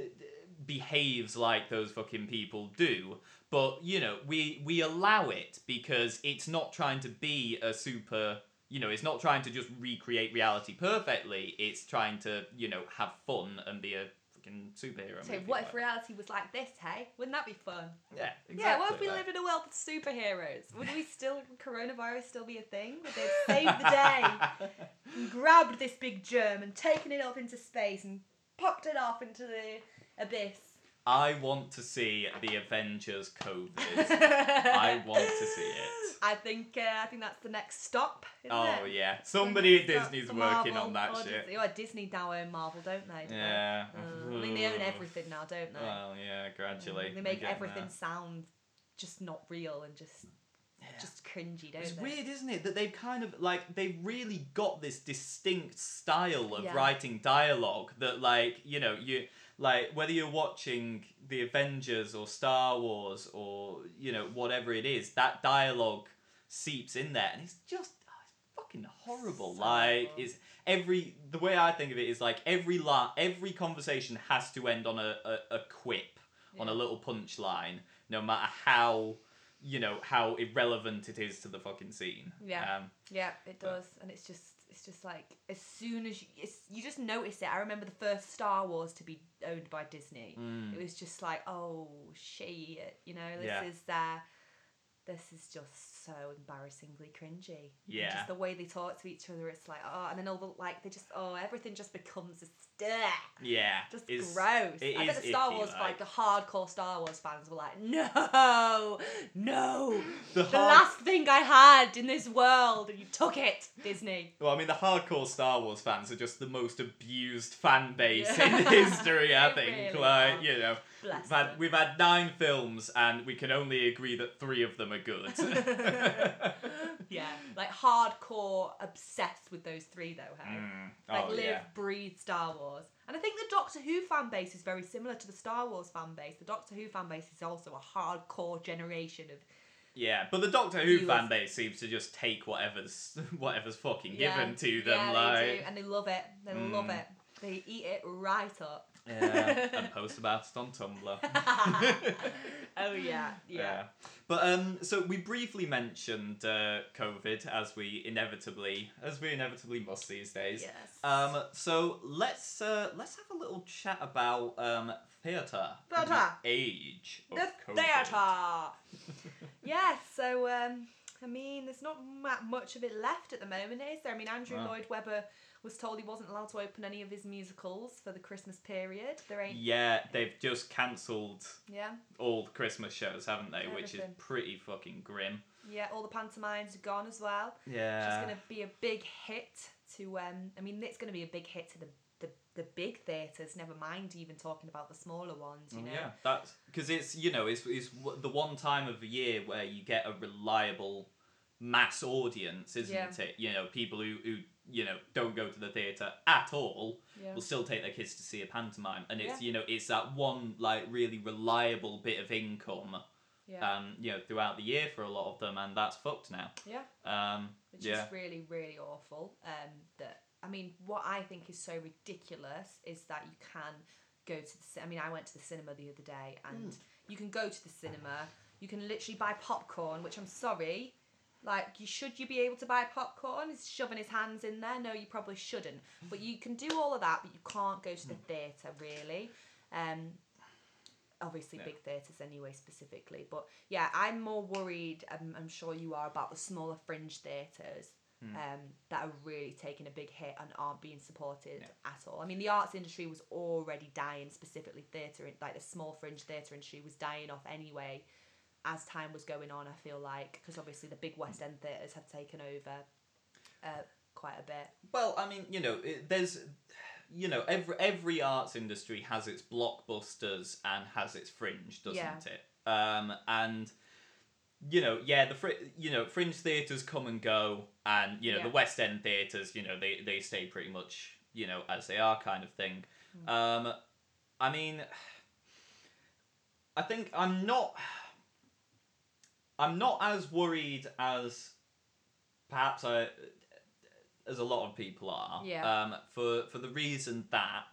behaves like those fucking people do. But you know, we we allow it because it's not trying to be a super. You know, it's not trying to just recreate reality perfectly. It's trying to, you know, have fun and be a fucking superhero. So what if reality was like this? Hey, wouldn't that be fun? Yeah, exactly. Yeah, what if we like- lived in a world with superheroes? Would we still, coronavirus still be a thing? Would they saved the day and grabbed this big germ and taken it up into space and popped it off into the abyss? I want to see the Avengers COVID. I want to see it. I think uh, I think that's the next stop. Isn't Oh it? yeah, somebody at The next stop Disney's working Marvel on that or shit. Disney. Oh, Disney now own Marvel, don't they? Yeah. Uh, I mean, they own everything now, don't they? Well, yeah, gradually. they make everything there. sound just not real and just just cringy, don't they? It's they? weird, isn't it, that they've kind of like they've really got this distinct style of Yeah. writing dialogue that, like, you know, you like whether you're watching the Avengers or Star Wars or you know whatever it is, that dialogue seeps in there, and it's just oh, it's fucking horrible. So like, is every the way I think of it is like every la- every conversation has to end on a, a, a quip, on a little punchline, no matter how you know how irrelevant it is to the fucking scene. Yeah. Um, Yeah, it But- does, and it's just it's just like as soon as you it's, you just notice it. I remember the first Star Wars to be owned by Disney. mm. It was just like, oh shit, you know, this Yeah. is uh, this is just so embarrassingly cringy. And Yeah. just the way they talk to each other, it's like oh, and then all the like they just oh everything just becomes this ugh, Yeah. just it's- gross. I bet the Star Wars, like. like the hardcore Star Wars fans, were like, no, no, The the, hard- last thing I had in this world, and you took it, Disney. Well, I mean, the hardcore Star Wars fans are just the most abused fan base Yeah. in history. I think, really like are. you know, we've had we've had nine films, and we can only agree that three of them are good. Yeah, like hardcore obsessed with those three though. Hey, Mm. like Oh live, yeah. breathe Star Wars, and I think the Doctor Who fan base is very similar to the Star Wars fan base. The Doctor Who fan base is also a hardcore generation of Yeah, but the Doctor Who Viewers. fan base seems to just take whatever's whatever's fucking yeah, given to them, Yeah, like they do, and they love it. They love Mm. it. They eat it right up. Yeah, and post about it on Tumblr. oh yeah, yeah. But um, so we briefly mentioned uh, COVID as we inevitably as we inevitably must these days. Yes. Um, so let's uh, let's have a little chat about um theatre. in the Theatre. Age of the theatre. yes. So um, I mean, there's not much of it left at the moment, is there? I mean, Andrew Wow. Lloyd Webber was told he wasn't allowed to open any of his musicals for the Christmas period. There ain't. Yeah, they've just cancelled Yeah. all the Christmas shows, haven't they? Which is pretty fucking grim. Yeah. All the pantomimes are gone as well. Yeah. Which is going to be a big hit to. Um, I mean, it's going to be a big hit to the the, the big theatres. Never mind even talking about the smaller ones. You Oh, know. Yeah, that's because it's you know it's it's the one time of the year where you get a reliable mass audience, isn't Yeah. it? You know, people who who you know don't go to the theatre at all Yeah. will still take their kids to see a pantomime, and it's Yeah. you know it's that one like really reliable bit of income, Yeah. um, you know, throughout the year for a lot of them, and that's fucked now. yeah. Um, which yeah, is really really awful um that i mean what i think is so ridiculous is that you can go to the ci- i mean i went to the cinema the other day and you can go to the cinema you can literally buy popcorn which i'm sorry like you should you be able to buy popcorn? He's shoving his hands in there. No you probably shouldn't. But you can do all of that but you can't go to the theatre really. Um obviously big theatres anyway specifically. But yeah i'm more worried um, i'm sure you are about the smaller fringe theatres Hmm. um, that are really taking a big hit and aren't being supported Yeah. at all. I mean the arts industry was already dying specifically theatre like the small fringe theatre industry was dying off anyway as time was going on i feel like because obviously the big west end theatres have taken over uh, quite a bit Well, I mean, you know, it, there's, you know, every every arts industry has its blockbusters and has its fringe, doesn't Yeah. it? Um, and you know, yeah, the fr- you know fringe theaters come and go, and you know Yeah. the West End theaters, you know, they they stay pretty much you know as they are, kind of thing. Mm. Um, I mean, I think I'm not. I'm not as worried as perhaps I as a lot of people are. Yeah. Um, for for the reason that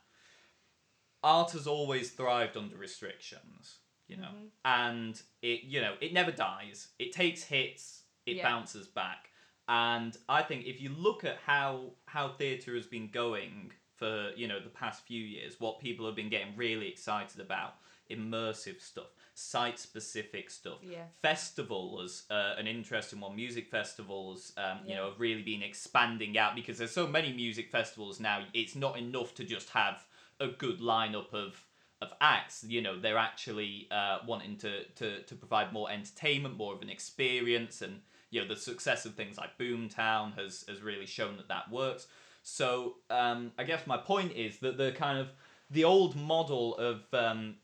art has always thrived under restrictions, you know, Mhm. and it you know it never dies. It takes hits, it Yeah. bounces back, and I think if you look at how how theatre has been going for you know the past few years, what people have been getting really excited about, immersive stuff, site specific stuff, yeah. Festivals uh, an interesting one music festivals um, you Yeah. know have really been expanding out because there's so many music festivals now it's not enough to just have a good lineup of of acts. You know they're actually uh, wanting to, to to provide more entertainment more of an experience and you know the success of things like boomtown has has really shown that that works. So um, i guess my point is that the kind of the old model of um,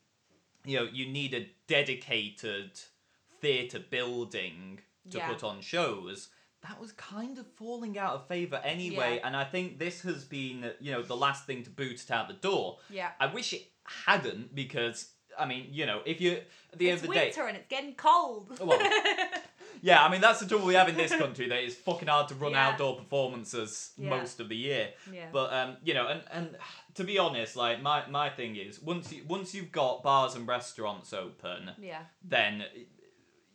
you know you need a dedicated theatre building to Yeah. put on shows that was kind of falling out of favor anyway Yeah. and i think this has been you know the last thing to boot it out the door yeah i wish it hadn't because i mean you know if you at the it's end of the day winter and it's getting cold Well, yeah i mean that's the trouble we have in this country that it's fucking hard to run Yeah. outdoor performances Yeah. most of the year yeah but um, you know, and and to be honest, like my my thing is once you once you've got bars and restaurants open, yeah then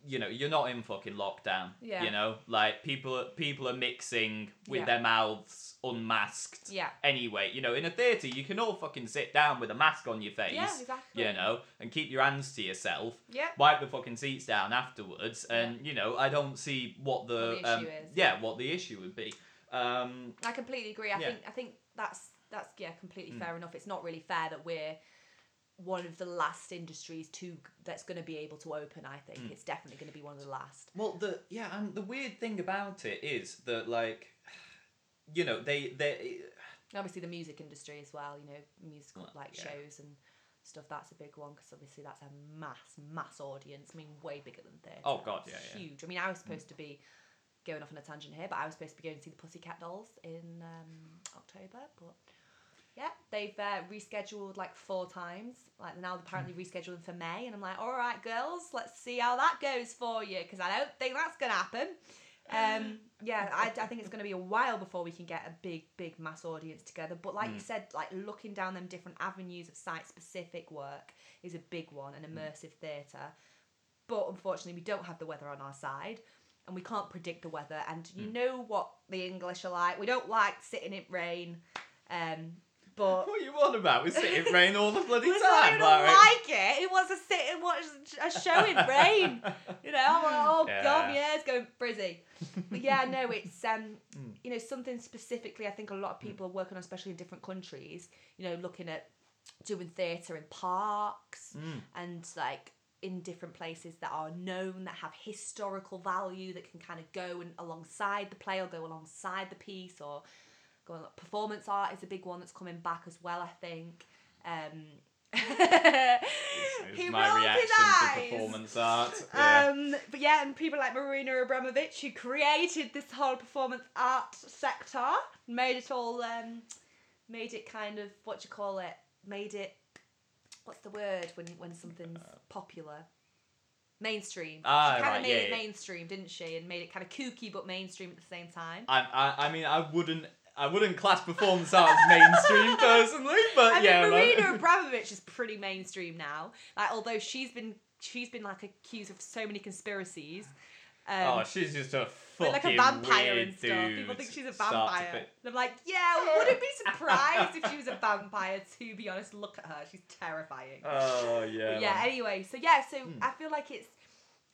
you know you're not in fucking lockdown. Yeah. You know, like people are people are mixing with Yeah. their mouths unmasked. yeah Anyway, you know, in a theatre, you can all fucking sit down with a mask on your face. yeah exactly You know, and keep your hands to yourself. yeah Wipe the fucking seats down afterwards, and you know, I don't see what the, the um, issue is. yeah, what the issue would be. Um, I completely agree. I Yeah. think I think that's that's yeah, completely Mm. fair enough. It's not really fair that we're one of the last industries to that's going to be able to open. I think Mm. it's definitely going to be one of the last. Well, the yeah, and the weird thing about it is that like, you know, they they obviously, the music industry as well. You know, musical Well, like yeah. shows and stuff. That's a big one because obviously that's a mass mass audience. I mean, way bigger than theatre. Oh, God, yeah, yeah. huge. I mean, I was supposed to be going off on a tangent here, but I was supposed to be going to see the Pussycat Dolls in um, October, but. Yeah, they've uh, rescheduled like four times. Like they're now apparently Hmm. rescheduling for May, and I'm like, all right, girls, let's see how that goes for you, because I don't think that's gonna happen. Um, yeah, I, I think it's gonna be a while before we can get a big, big mass audience together. But like you Mm. said, like looking down them different avenues of site-specific work is a big one, Hmm. an immersive theatre. But unfortunately, we don't have the weather on our side. And we can't predict the weather, and you Mm. know what the English are like. We don't like sitting in rain, um, but what are you on about? We sit in rain all the bloody time. even like, like it. It wants to sit and watch a show in rain. You know, I'm like, oh Yeah. god, yeah, it's going frizzy. But yeah, no, it's um, Mm. you know, something specifically. I think a lot of people are working on, especially in different countries. You know, looking at doing theatre in parks Mm. and like in different places that are known that have historical value that can kind of go and alongside the play or go alongside the piece or go on, performance art is a big one that's coming back as well I think um he is my reaction to performance art. Yeah. Um, but yeah, and people like Marina Abramovich who created this whole performance art sector, made it all, um, made it kind of what do you call it? Made it, what's the word when when something's popular? Mainstream. Ah, she kind right, of made yeah, it yeah. mainstream, didn't she? And made it kind of kooky but mainstream at the same time. I, I, I mean, I wouldn't, I wouldn't class performance art as mainstream personally, but I yeah. mean, like- Marina Abramovich is pretty mainstream now. Like, although she's been she's been like accused of so many conspiracies. Um, oh, she's just a fucking like a vampire and stuff. People think she's a vampire. I'm like, yeah, I wouldn't be surprised if she was a vampire. To be honest, look at her; she's terrifying. Oh yeah. Yeah. man. Anyway, so yeah, so Hmm. I feel like it's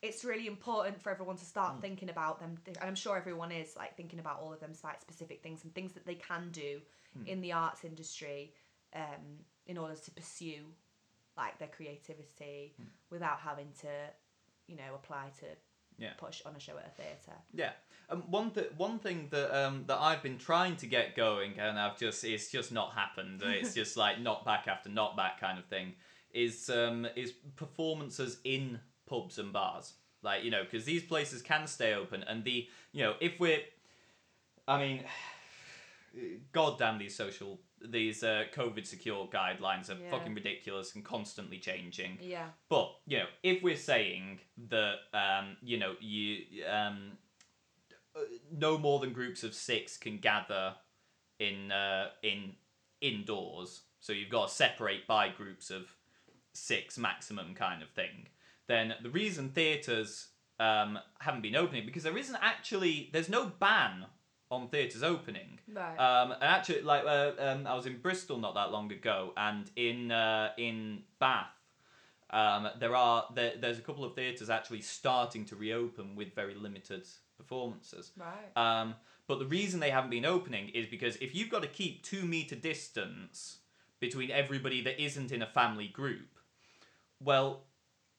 it's really important for everyone to start thinking about them, and I'm sure everyone is like thinking about all of them site specific things and things that they can do Hmm. in the arts industry um, in order to pursue like their creativity Hmm. without having to, you know, apply to Yeah. push on a show at a theatre. Yeah. Um, one th- one thing that um that I've been trying to get going and I've just it's just not happened. It's just like knockback after knockback kind of thing. Is um is performances in pubs and bars. Like you know because these places can stay open and the you know if we're, I mean, god damn these social these uh, COVID secure guidelines are Yeah. fucking ridiculous and constantly changing. Yeah. But you know, if we're saying that um, you know you um, no more than groups of six can gather in uh, in indoors, so you've got to separate by groups of six maximum kind of thing. Then the reason theatres um, haven't been opening because there isn't actually there's no ban on theatres opening. Right. Um, and actually, like uh, um, I was in Bristol not that long ago, and in uh, in Bath, um, there are there, there's a couple of theatres actually starting to reopen with very limited performances. right. Um, but the reason they haven't been opening is because if you've got to keep two meter distance between everybody that isn't in a family group, well,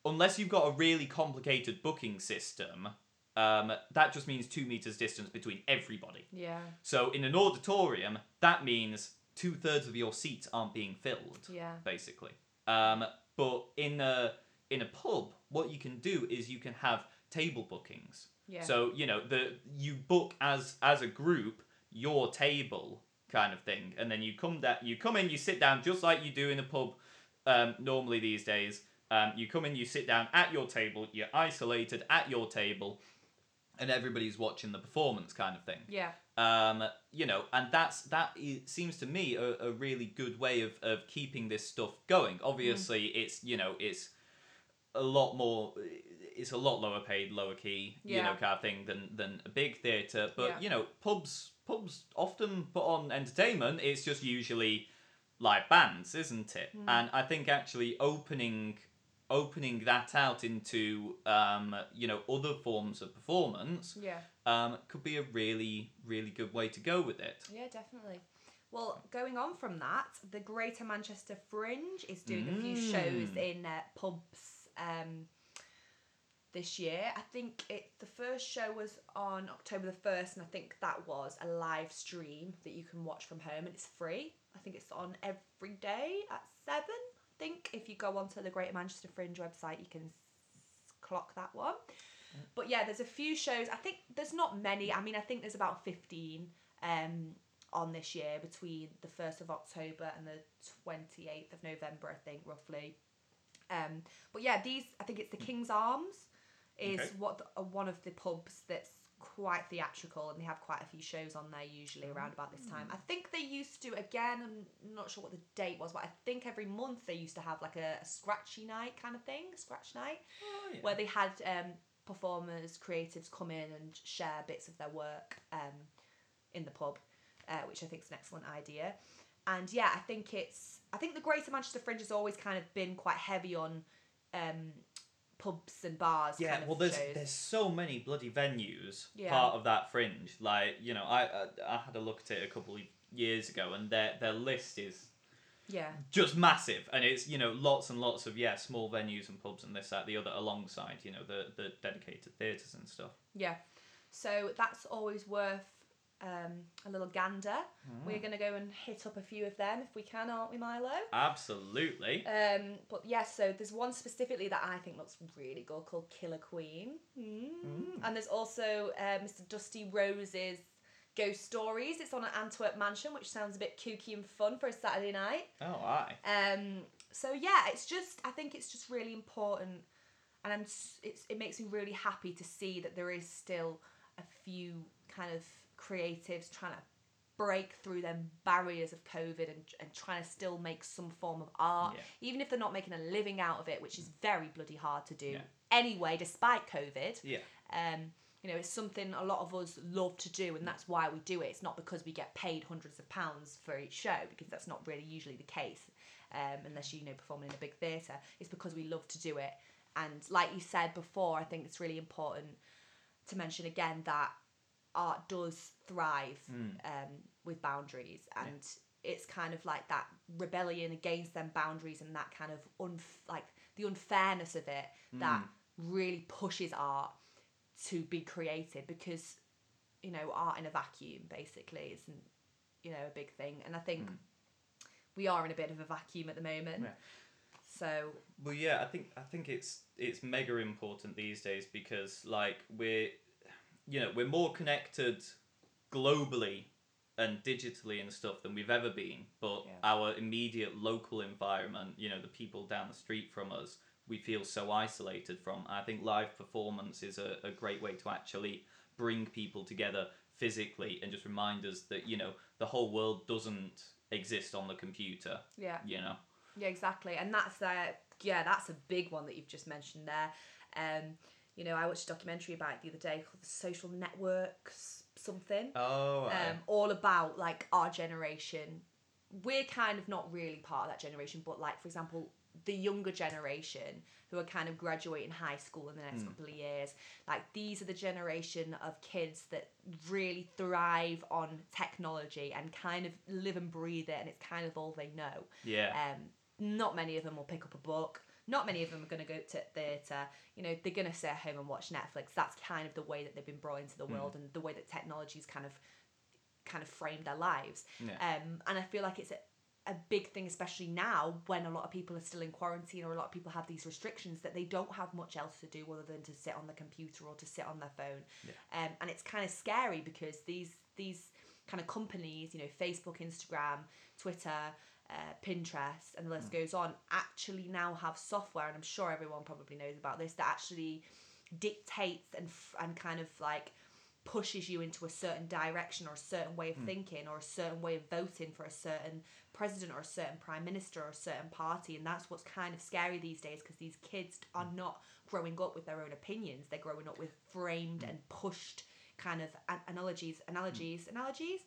unless you've got a really complicated booking system, um, that just means two meters distance between everybody. yeah. So in an auditorium, that means two thirds of your seats aren't being filled, Yeah. basically. Um, but in a in a pub, what you can do is you can have table bookings. Yeah. So you know the you book as as a group your table kind of thing, and then you come that you come in, you sit down just like you do in a pub um, normally these days. Um, you come in, you sit down at your table, you're isolated at your table, and everybody's watching the performance kind of thing yeah. um, you know, and that's that seems to me a, a really good way of, of keeping this stuff going. Obviously, it's you know it's a lot more, it's a lot lower paid, lower key, you know, kind of thing than than a big theatre. But Yeah. you know, pubs pubs often put on entertainment. It's just usually live bands, isn't it? Mm. And I think actually opening opening that out into um, you know other forms of performance yeah. um, could be a really really good way to go with it. Yeah definitely. Well going on from that the greater manchester fringe is doing mm. a few shows mm. in uh, pubs um, this year. I think it the first show was on october the 1st and i think that was a live stream that you can watch from home and it's free. I think it's on every day at 7 think if you go onto the Greater Manchester Fringe website, you can s- clock that one. But yeah, there's a few shows. I think there's not many. I mean, I think there's about fifteen um, on this year between the first of October and the twenty eighth of November. I think roughly. Um, but yeah, these I think it's the King's Arms is Okay. what the, uh, one of the pubs that's quite theatrical and they have quite a few shows on there usually around about this time. I think they used to again. I'm not sure what the date was, but I think every month they used to have like a, a scratchy night kind of thing, scratch night Oh, yeah. where they had um, performers, creatives come in and share bits of their work um, in the pub, uh, which I think is an excellent idea. And yeah, I think it's I think the Greater Manchester Fringe has always kind of been quite heavy on um, pubs and bars. Yeah, kind of well, there's shows. there's so many bloody venues Yeah. part of that fringe. Like you know, I, I I had a look at it a couple of years ago, and their their list is yeah, just massive, and it's you know lots and lots of yeah small venues and pubs and this that the other alongside you know the the dedicated theatres and stuff. yeah. So that's always worth um, a little gander. We're gonna go and hit up a few of them if we can, aren't we, Milo? Absolutely. Um, but yes, so there's one specifically that I think looks really good called Killer Queen. Mm. And there's also uh, Mr. Dusty Rose's Ghost Stories. It's on at Antwerp Mansion, which sounds a bit kooky and fun for a Saturday night. Oh, aye. Um, so yeah, it's just I think it's just really important, and I'm it's it makes me really happy to see that there is still a few kind of creatives trying to break through them barriers of COVID and, and trying to still make some form of art, Yeah. even if they're not making a living out of it, which is very bloody hard to do Yeah. anyway, despite COVID. Yeah. Um, you know, it's something a lot of us love to do, and that's why we do it. It's not because we get paid hundreds of pounds for each show, because that's not really usually the case, um, unless you, you know performing in a big theatre. It's because we love to do it, and like you said before, I think it's really important to mention again that art does thrive hmm. um, with boundaries, and it's kind of like that rebellion against them boundaries and that kind of unf- like the unfairness of it hmm. that really pushes art to be created because you know art in a vacuum basically isn't you know a big thing. And i think hmm. we are in a bit of a vacuum at the moment. Yeah. so Well, yeah, I think I think it's it's mega important these days because like we're, you know, we're more connected globally and digitally and stuff than we've ever been. But Yeah. our immediate local environment, you know, the people down the street from us, we feel so isolated from. I think live performance is a, a great way to actually bring people together physically and just remind us that you know the whole world doesn't exist on the computer. yeah You know. Yeah, exactly, and that's uh, yeah, that's a big one that you've just mentioned there. Um, you know, I watched a documentary about it the other day called "The Social Networks" something. Oh. um, all about like our generation. We're kind of not really part of that generation, but like for example, the younger generation who are kind of graduating high school in the next couple of years, like these are the generation of kids that really thrive on technology and kind of live and breathe it, and it's kind of all they know. yeah. Um, not many of them will pick up a book. Not many of them are going to go to theatre. You know, they're going to stay at home and watch Netflix. That's kind of the way that they've been brought into the world and the way that technology's kind of kind of framed their lives. Yeah. Um, and I feel like it's a, a big thing, especially now when a lot of people are still in quarantine or a lot of people have these restrictions that they don't have much else to do other than to sit on the computer or to sit on their phone. Um, and it's kind of scary because these these kind of companies, you know, Facebook, Instagram, Twitter, uh, Pinterest, and the list mm. goes on, actually now have software, and I'm sure everyone probably knows about this, that actually dictates and f- and kind of like pushes you into a certain direction or a certain way of mm. thinking or a certain way of voting for a certain president or a certain prime minister or a certain party and that's what's kind of scary these days because these kids are mm. not growing up with their own opinions. They're growing up with framed and pushed kind of an- analogies analogies analogies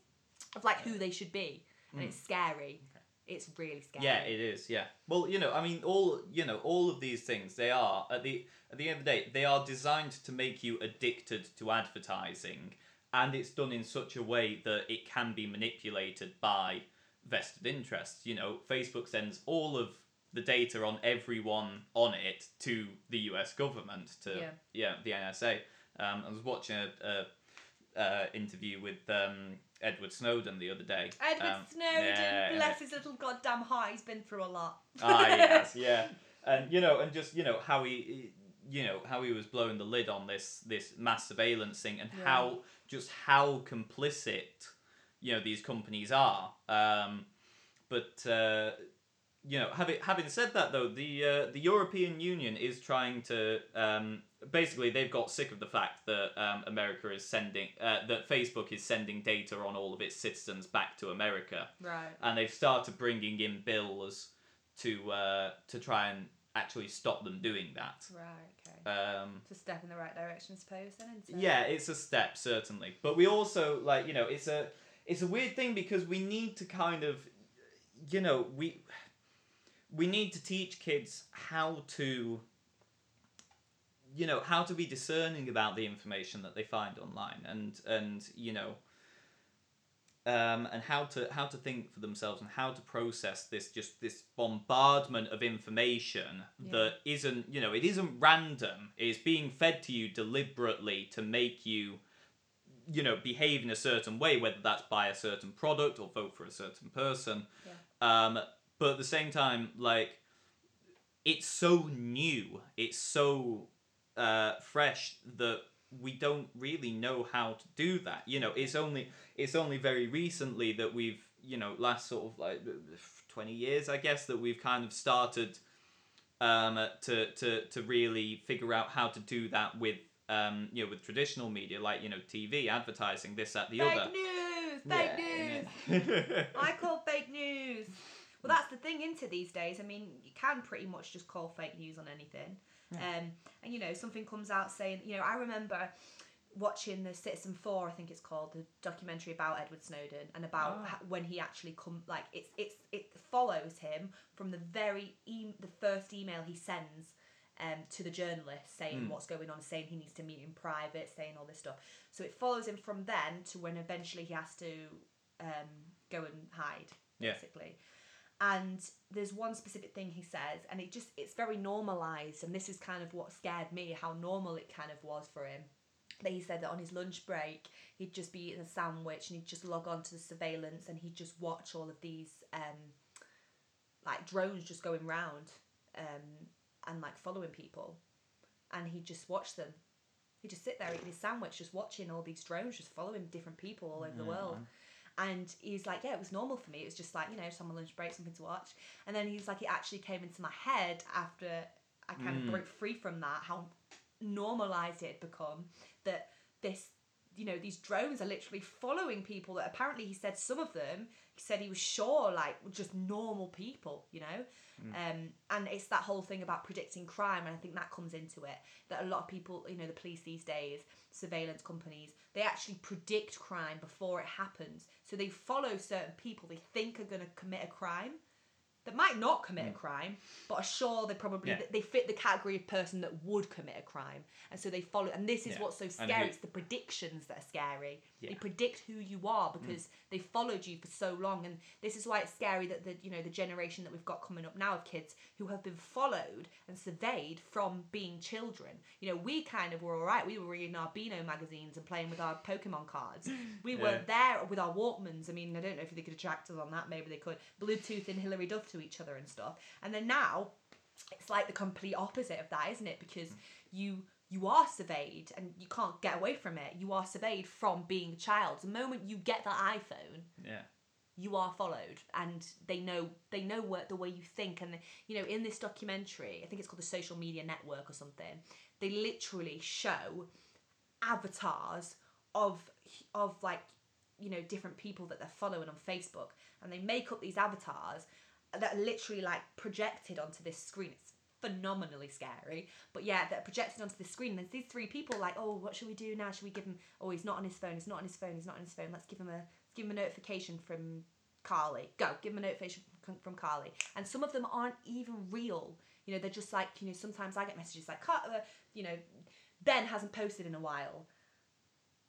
of like who they should be and it's scary it's really scary Yeah, it is. Yeah. Well, you know, I mean, all you know, all of these things they are at the at the end of the day, they are designed to make you addicted to advertising, and it's done in such a way that it can be manipulated by vested interests. You know, Facebook sends all of the data on everyone on it to the U.S. government to Yeah. yeah the NSA. Um, I was watching a, a, uh interview with um, Edward Snowden the other day. Edward Um, Snowden, yeah, bless his little goddamn heart, he's been through a lot. ah yes yeah and you know and just you know how he you know how he was blowing the lid on this this mass surveillance thing and Yeah. how just how complicit you know these companies are um but uh you know having having said that though the uh, the European Union is trying to um basically they've got sick of the fact that um, America is sending uh, that Facebook is sending data on all of its citizens back to America Right. and they've started bringing in bills to uh, to try and actually stop them doing that. Right, okay. Um, It's a step in the right direction, I suppose, then, it? yeah, it's a step certainly, but we also like you know it's a it's a weird thing because we need to kind of you know we we need to teach kids how to you know how to be discerning about the information that they find online and and you know um, and how to how to think for themselves and how to process this just this bombardment of information Yeah. that isn't you know it isn't random. It's being fed to you deliberately to make you you know behave in a certain way whether that's buy a certain product or vote for a certain person. Um, but at the same time like it's so new. It's so uh, fresh that we don't really know how to do that you know it's only it's only very recently that we've you know last sort of like 20 years i guess that we've kind of started um, to, to to really figure out how to do that with um, you know with traditional media like you know tv advertising this that the Fake other news! Fake news! news I call fake news. Well, that's the thing into these days. I mean, you can pretty much just call fake news on anything. Um, and you know, something comes out saying, you know, I remember watching the Citizenfour, I think it's called, the documentary about Edward Snowden and about ho- when he actually come, like it's it's it follows him from the very e- the first email he sends. Um, to the journalist saying Mm. what's going on, saying he needs to meet in private, saying all this stuff. So it follows him from then to when eventually he has to um, go and hide, Yeah. basically. And there's one specific thing he says, and it just it's very normalized, and this is kind of what scared me, how normal it kind of was for him. That he said that on his lunch break, he'd just be eating a sandwich and he'd just log on to the surveillance and he'd just watch all of these um, like drones just going round um, and like following people, and he'd just watch them. He'd just sit there eating his sandwich, just watching all these drones, just following different people all over the world. And he's like, yeah, it was normal for me. It was just like, you know, just on my lunch break, something to watch. And then he's like, it actually came into my head after I kind Mm. of broke free from that, how normalized it had become that this, you know, these drones are literally following people that apparently he said some of them, he said he was sure like were just normal people, you know? Um, and it's that whole thing about predicting crime, and I think that comes into it. That a lot of people, you know, the police these days, surveillance companies, they actually predict crime before it happens. So they follow certain people they think are going to commit a crime that might not commit a crime, but are sure they probably Yeah. they fit the category of person that would commit a crime, and so they follow. And this is Yeah. what's so scary. who- It's the predictions that are scary. They Yeah. Mm. predict who you are because they followed you for so long, and this is why it's scary that the you know the generation that we've got coming up now of kids who have been followed and surveyed from being children. You know, we kind of were all right. We were reading our Beano magazines and playing with our Pokemon cards. We weren't there with our Walkmans. I mean, I don't know if they could attract us on that. Maybe they could. Bluetooth and Hilary Duff to each other and stuff. And then now, it's like the complete opposite of that, isn't it? Because you you are surveyed and you can't get away from it. You are surveyed from being a child. The moment you get that iPhone, yeah you are followed and they know they know what the way you think and you know in this documentary i think it's called the social media network or something they literally show avatars of of like you know different people that they're following on facebook and they make up these avatars that are literally like projected onto this screen it's phenomenally scary but yeah they're projected onto the screen and there's these three people like oh what should we do now should we give him oh he's not on his phone he's not on his phone he's not on his phone let's give him a give him a notification from Carly. Go, give him a notification from, from Carly. And some of them aren't even real. You know, they're just like, you know, sometimes I get messages like, "Car- uh, you know, Ben hasn't posted in a while.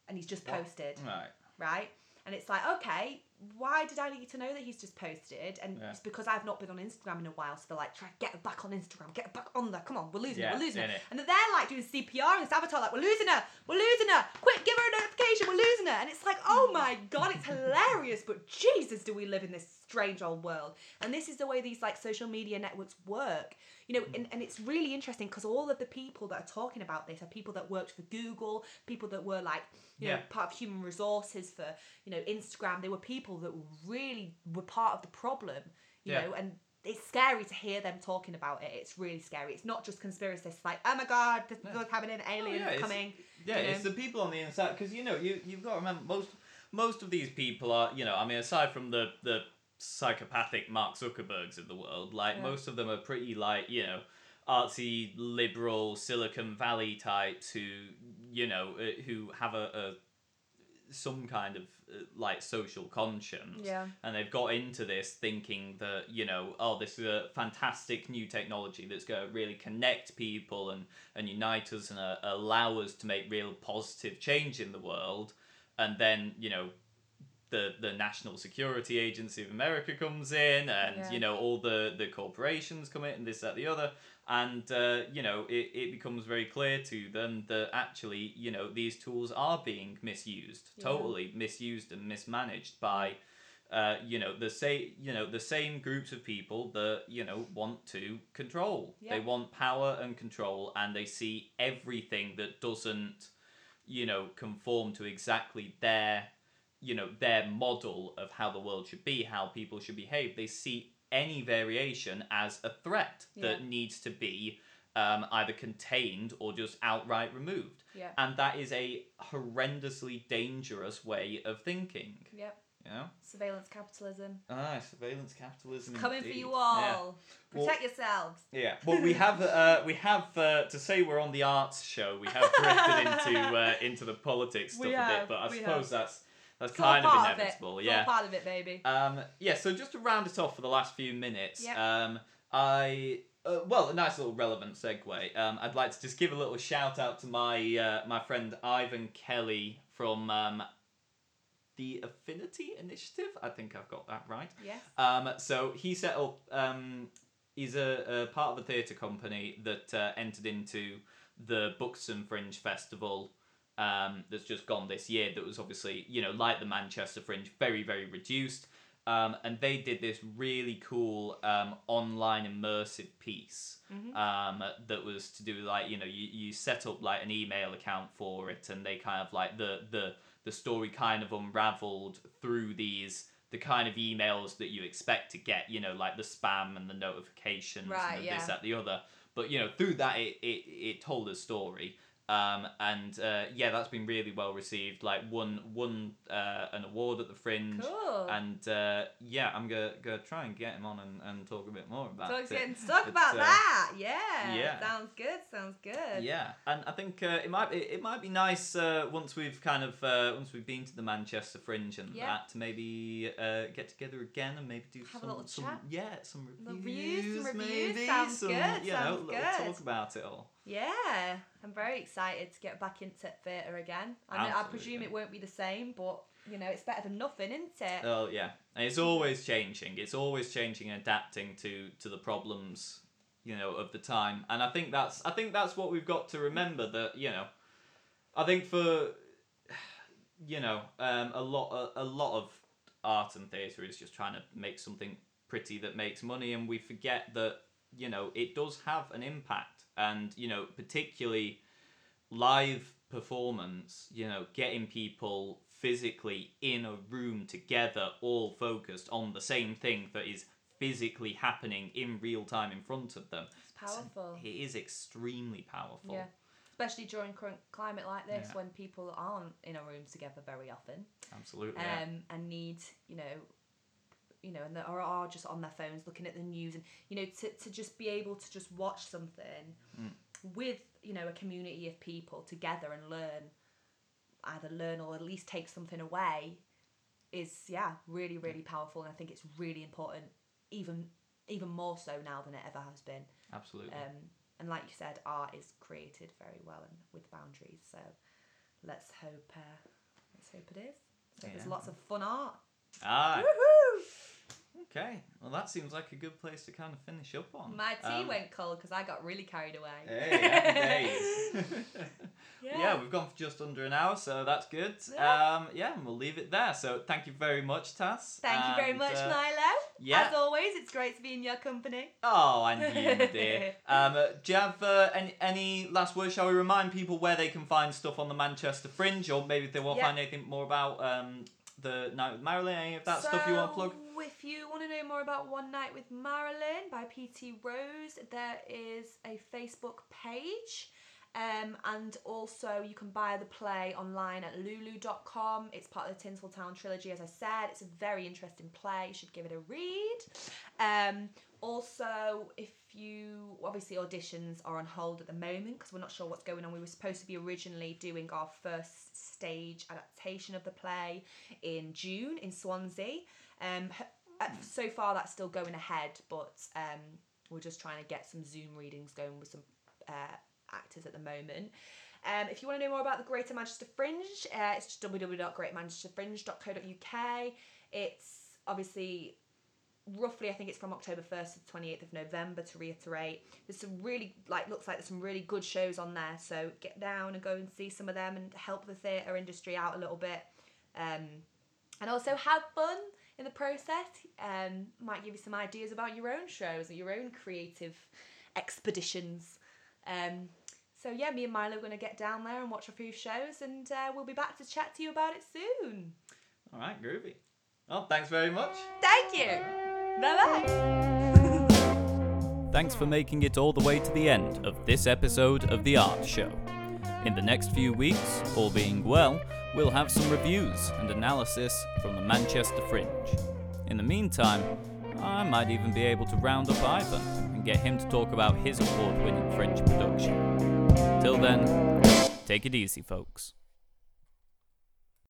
And he's just posted, right right? And it's like, okay, why did I need to know that he's just posted? And Yeah. it's because I've not been on Instagram in a while. So they're like, try get her back on Instagram, get her back on there. Come on, we're losing Yeah, her, we're losing her. yeah. And then they're like doing CPR and Avatar, like, we're losing her, we're losing her. Quick, give her a notification, we're losing her. And it's like, oh my god, it's hilarious. But Jesus, do we live in this strange old world? And this is the way these like social media networks work. You know, and, and it's really interesting because all of the people that are talking about this are people that worked for Google, people that were like, you know, Yeah. part of human resources for, you know, Instagram. They were people that really were part of the problem, you Yeah. know, and it's scary to hear them talking about it. It's really scary. It's not just conspiracists like, oh my god, this is what's happening, aliens yeah, it's- coming. Yeah, you it's the people on the inside because you know you you've got to remember most most of these people are you know I mean aside from the the psychopathic Mark Zuckerbergs of the world, like Yeah. most of them are pretty like you know artsy liberal Silicon Valley types who you know uh, who have a, a some kind of uh, like social conscience Yeah. and they've got into this thinking that you know oh this is a fantastic new technology that's going to really connect people and and unite us and uh, allow us to make real positive change in the world and then you know the the National Security Agency of America comes in, and Yeah. you know all the the corporations come in, and this that the other, and uh, you know it, it becomes very clear to them that actually you know these tools are being misused, Yeah. totally misused and mismanaged by. Uh, you know the same you know the same groups of people that you know want to control they want power and control and they see everything that doesn't you know conform to exactly their you know their model of how the world should be how people should behave they see any variation as a threat that Yeah. needs to be um, either contained or just outright removed Yeah. and that is a horrendously dangerous way of thinking Yep. you know Surveillance capitalism. ah surveillance capitalism is Coming for indeed. you Yeah. all. Well- Protect yourselves. Yeah, well, we have uh, we have uh, to say we're on the arts show. We have drifted into uh, into the politics stuff a bit, but I suppose have. that's that's It's kind of of inevitable. All Yeah. part of it, baby. Um, yeah. So just to round it off for the last few minutes, Yep. um, I uh, well, a nice little relevant segue. Um, I'd like to just give a little shout out to my uh, my friend Ivan Kelly from um, the Affinity Initiative. I think I've got that right. yes. Um, so he set up. Um, he's a, a part of a theatre company that uh, entered into the Buxton Fringe Festival. Um, that's just gone this year. That was obviously you know like the Manchester Fringe, very very reduced. Um, and they did this really cool um, online immersive piece um, that was to do with, like you know you, you set up like an email account for it and they kind of like the the the story kind of unraveled through these the kind of emails that you expect to get you know like the spam and the notifications Right, and the yeah. this that the other but you know through that it it, it told a story um, and uh, yeah that's been really well received like won won uh, an award at the fringe Cool. and uh, yeah i'm gonna, gonna try and get him on and, and talk a bit more about Talk, it talk about uh, that. Yeah. yeah. Sounds good. Sounds good. yeah, and I think uh, it might be it might be nice uh, once we've kind of uh, once we've been to the Manchester Fringe and Yeah. that to maybe uh, get together again and maybe do Have a some, little some chat. yeah some reviews, reviews, some reviews. maybe Sounds some good, you know sounds good. talk about it all. Yeah, I'm very excited to get back into theatre again. I, mean, I presume it won't be the same, but you know, it's better than nothing, isn't it? Oh yeah, and it's always changing. It's always changing and adapting to to the problems, you know, of the time. And I think that's I think that's what we've got to remember. That you know, I think for you know, um, a lot a, a lot of art and theatre is just trying to make something pretty that makes money, and we forget that you know it does have an impact, and you know, particularly live performance, you know, getting people physically in a room together, all focused on the same thing that is physically happening in real time in front of them. It's powerful. It is extremely powerful. Yeah. Especially during current climate like this, Yeah. when people aren't in a room together very often, Absolutely. yeah. um, and need, you know, you know, and they are, are just on their phones looking at the news, and you know, to, to just be able to just watch something Mm. with, you know, a community of people together and learn, either learn or at least take something away, is yeah, really, really powerful, and I think it's really important, even even more so now than it ever has been. Absolutely. Um, and like you said, art is created very well and with boundaries. So let's hope. Uh, let's hope it is. So there's lots of fun art. Ah. Woohoo! Okay. Well, that seems like a good place to kind of finish up on. My tea Um, went cold because I got really carried away. Hey, days. Yeah. yeah. we've gone for just under an hour, so that's good. Yeah. Um, yeah, and we'll leave it there. So thank you very much, Tass. Thank you very much, uh, Milo. yeah. As always, it's great to be in your company. Oh, and you, dear. Um, uh, do you have uh, any, any last words? Shall we remind people where they can find stuff on the Manchester Fringe, or maybe if they want to Yeah. find anything more about um, the Night with Marilyn, any of that stuff you want to plug? If you want to know more about One Night with Marilyn by PT Rose, there is a Facebook page. Um, and also, you can buy the play online at lulu.com. It's part of the Tinseltown trilogy, as I said. It's a very interesting play. You should give it a read. Um, also, if you obviously auditions are on hold at the moment because we're not sure what's going on. We were supposed to be originally doing our first stage adaptation of the play in June in Swansea. Um, uh, so far, that's still going ahead, but um, we're just trying to get some Zoom readings going with some uh, actors at the moment. Um, if you want to know more about the Greater Manchester Fringe, uh, it's just www.greatermanchesterfringe.co.uk. It's obviously roughly I think it's from October 1st to the 28th of November to reiterate. There's some really like looks like there's some really good shows on there, so get down and go and see some of them and help the theatre industry out a little bit. Um, and also have fun in the process. Um, might give you some ideas about your own shows or your own creative expeditions. Um, so yeah, me and Milo are going to get down there and watch a few shows, and uh, we'll be back to chat to you about it soon. All right, groovy. Well, thanks very much. Thank you. Bye bye. Thanks for making it all the way to the end of this episode of The Art Show. In the next few weeks, all being well, we'll have some reviews and analysis from the Manchester Fringe. In the meantime, I might even be able to round up Ivan and get him to talk about his award winning Fringe production. Till then, take it easy, folks.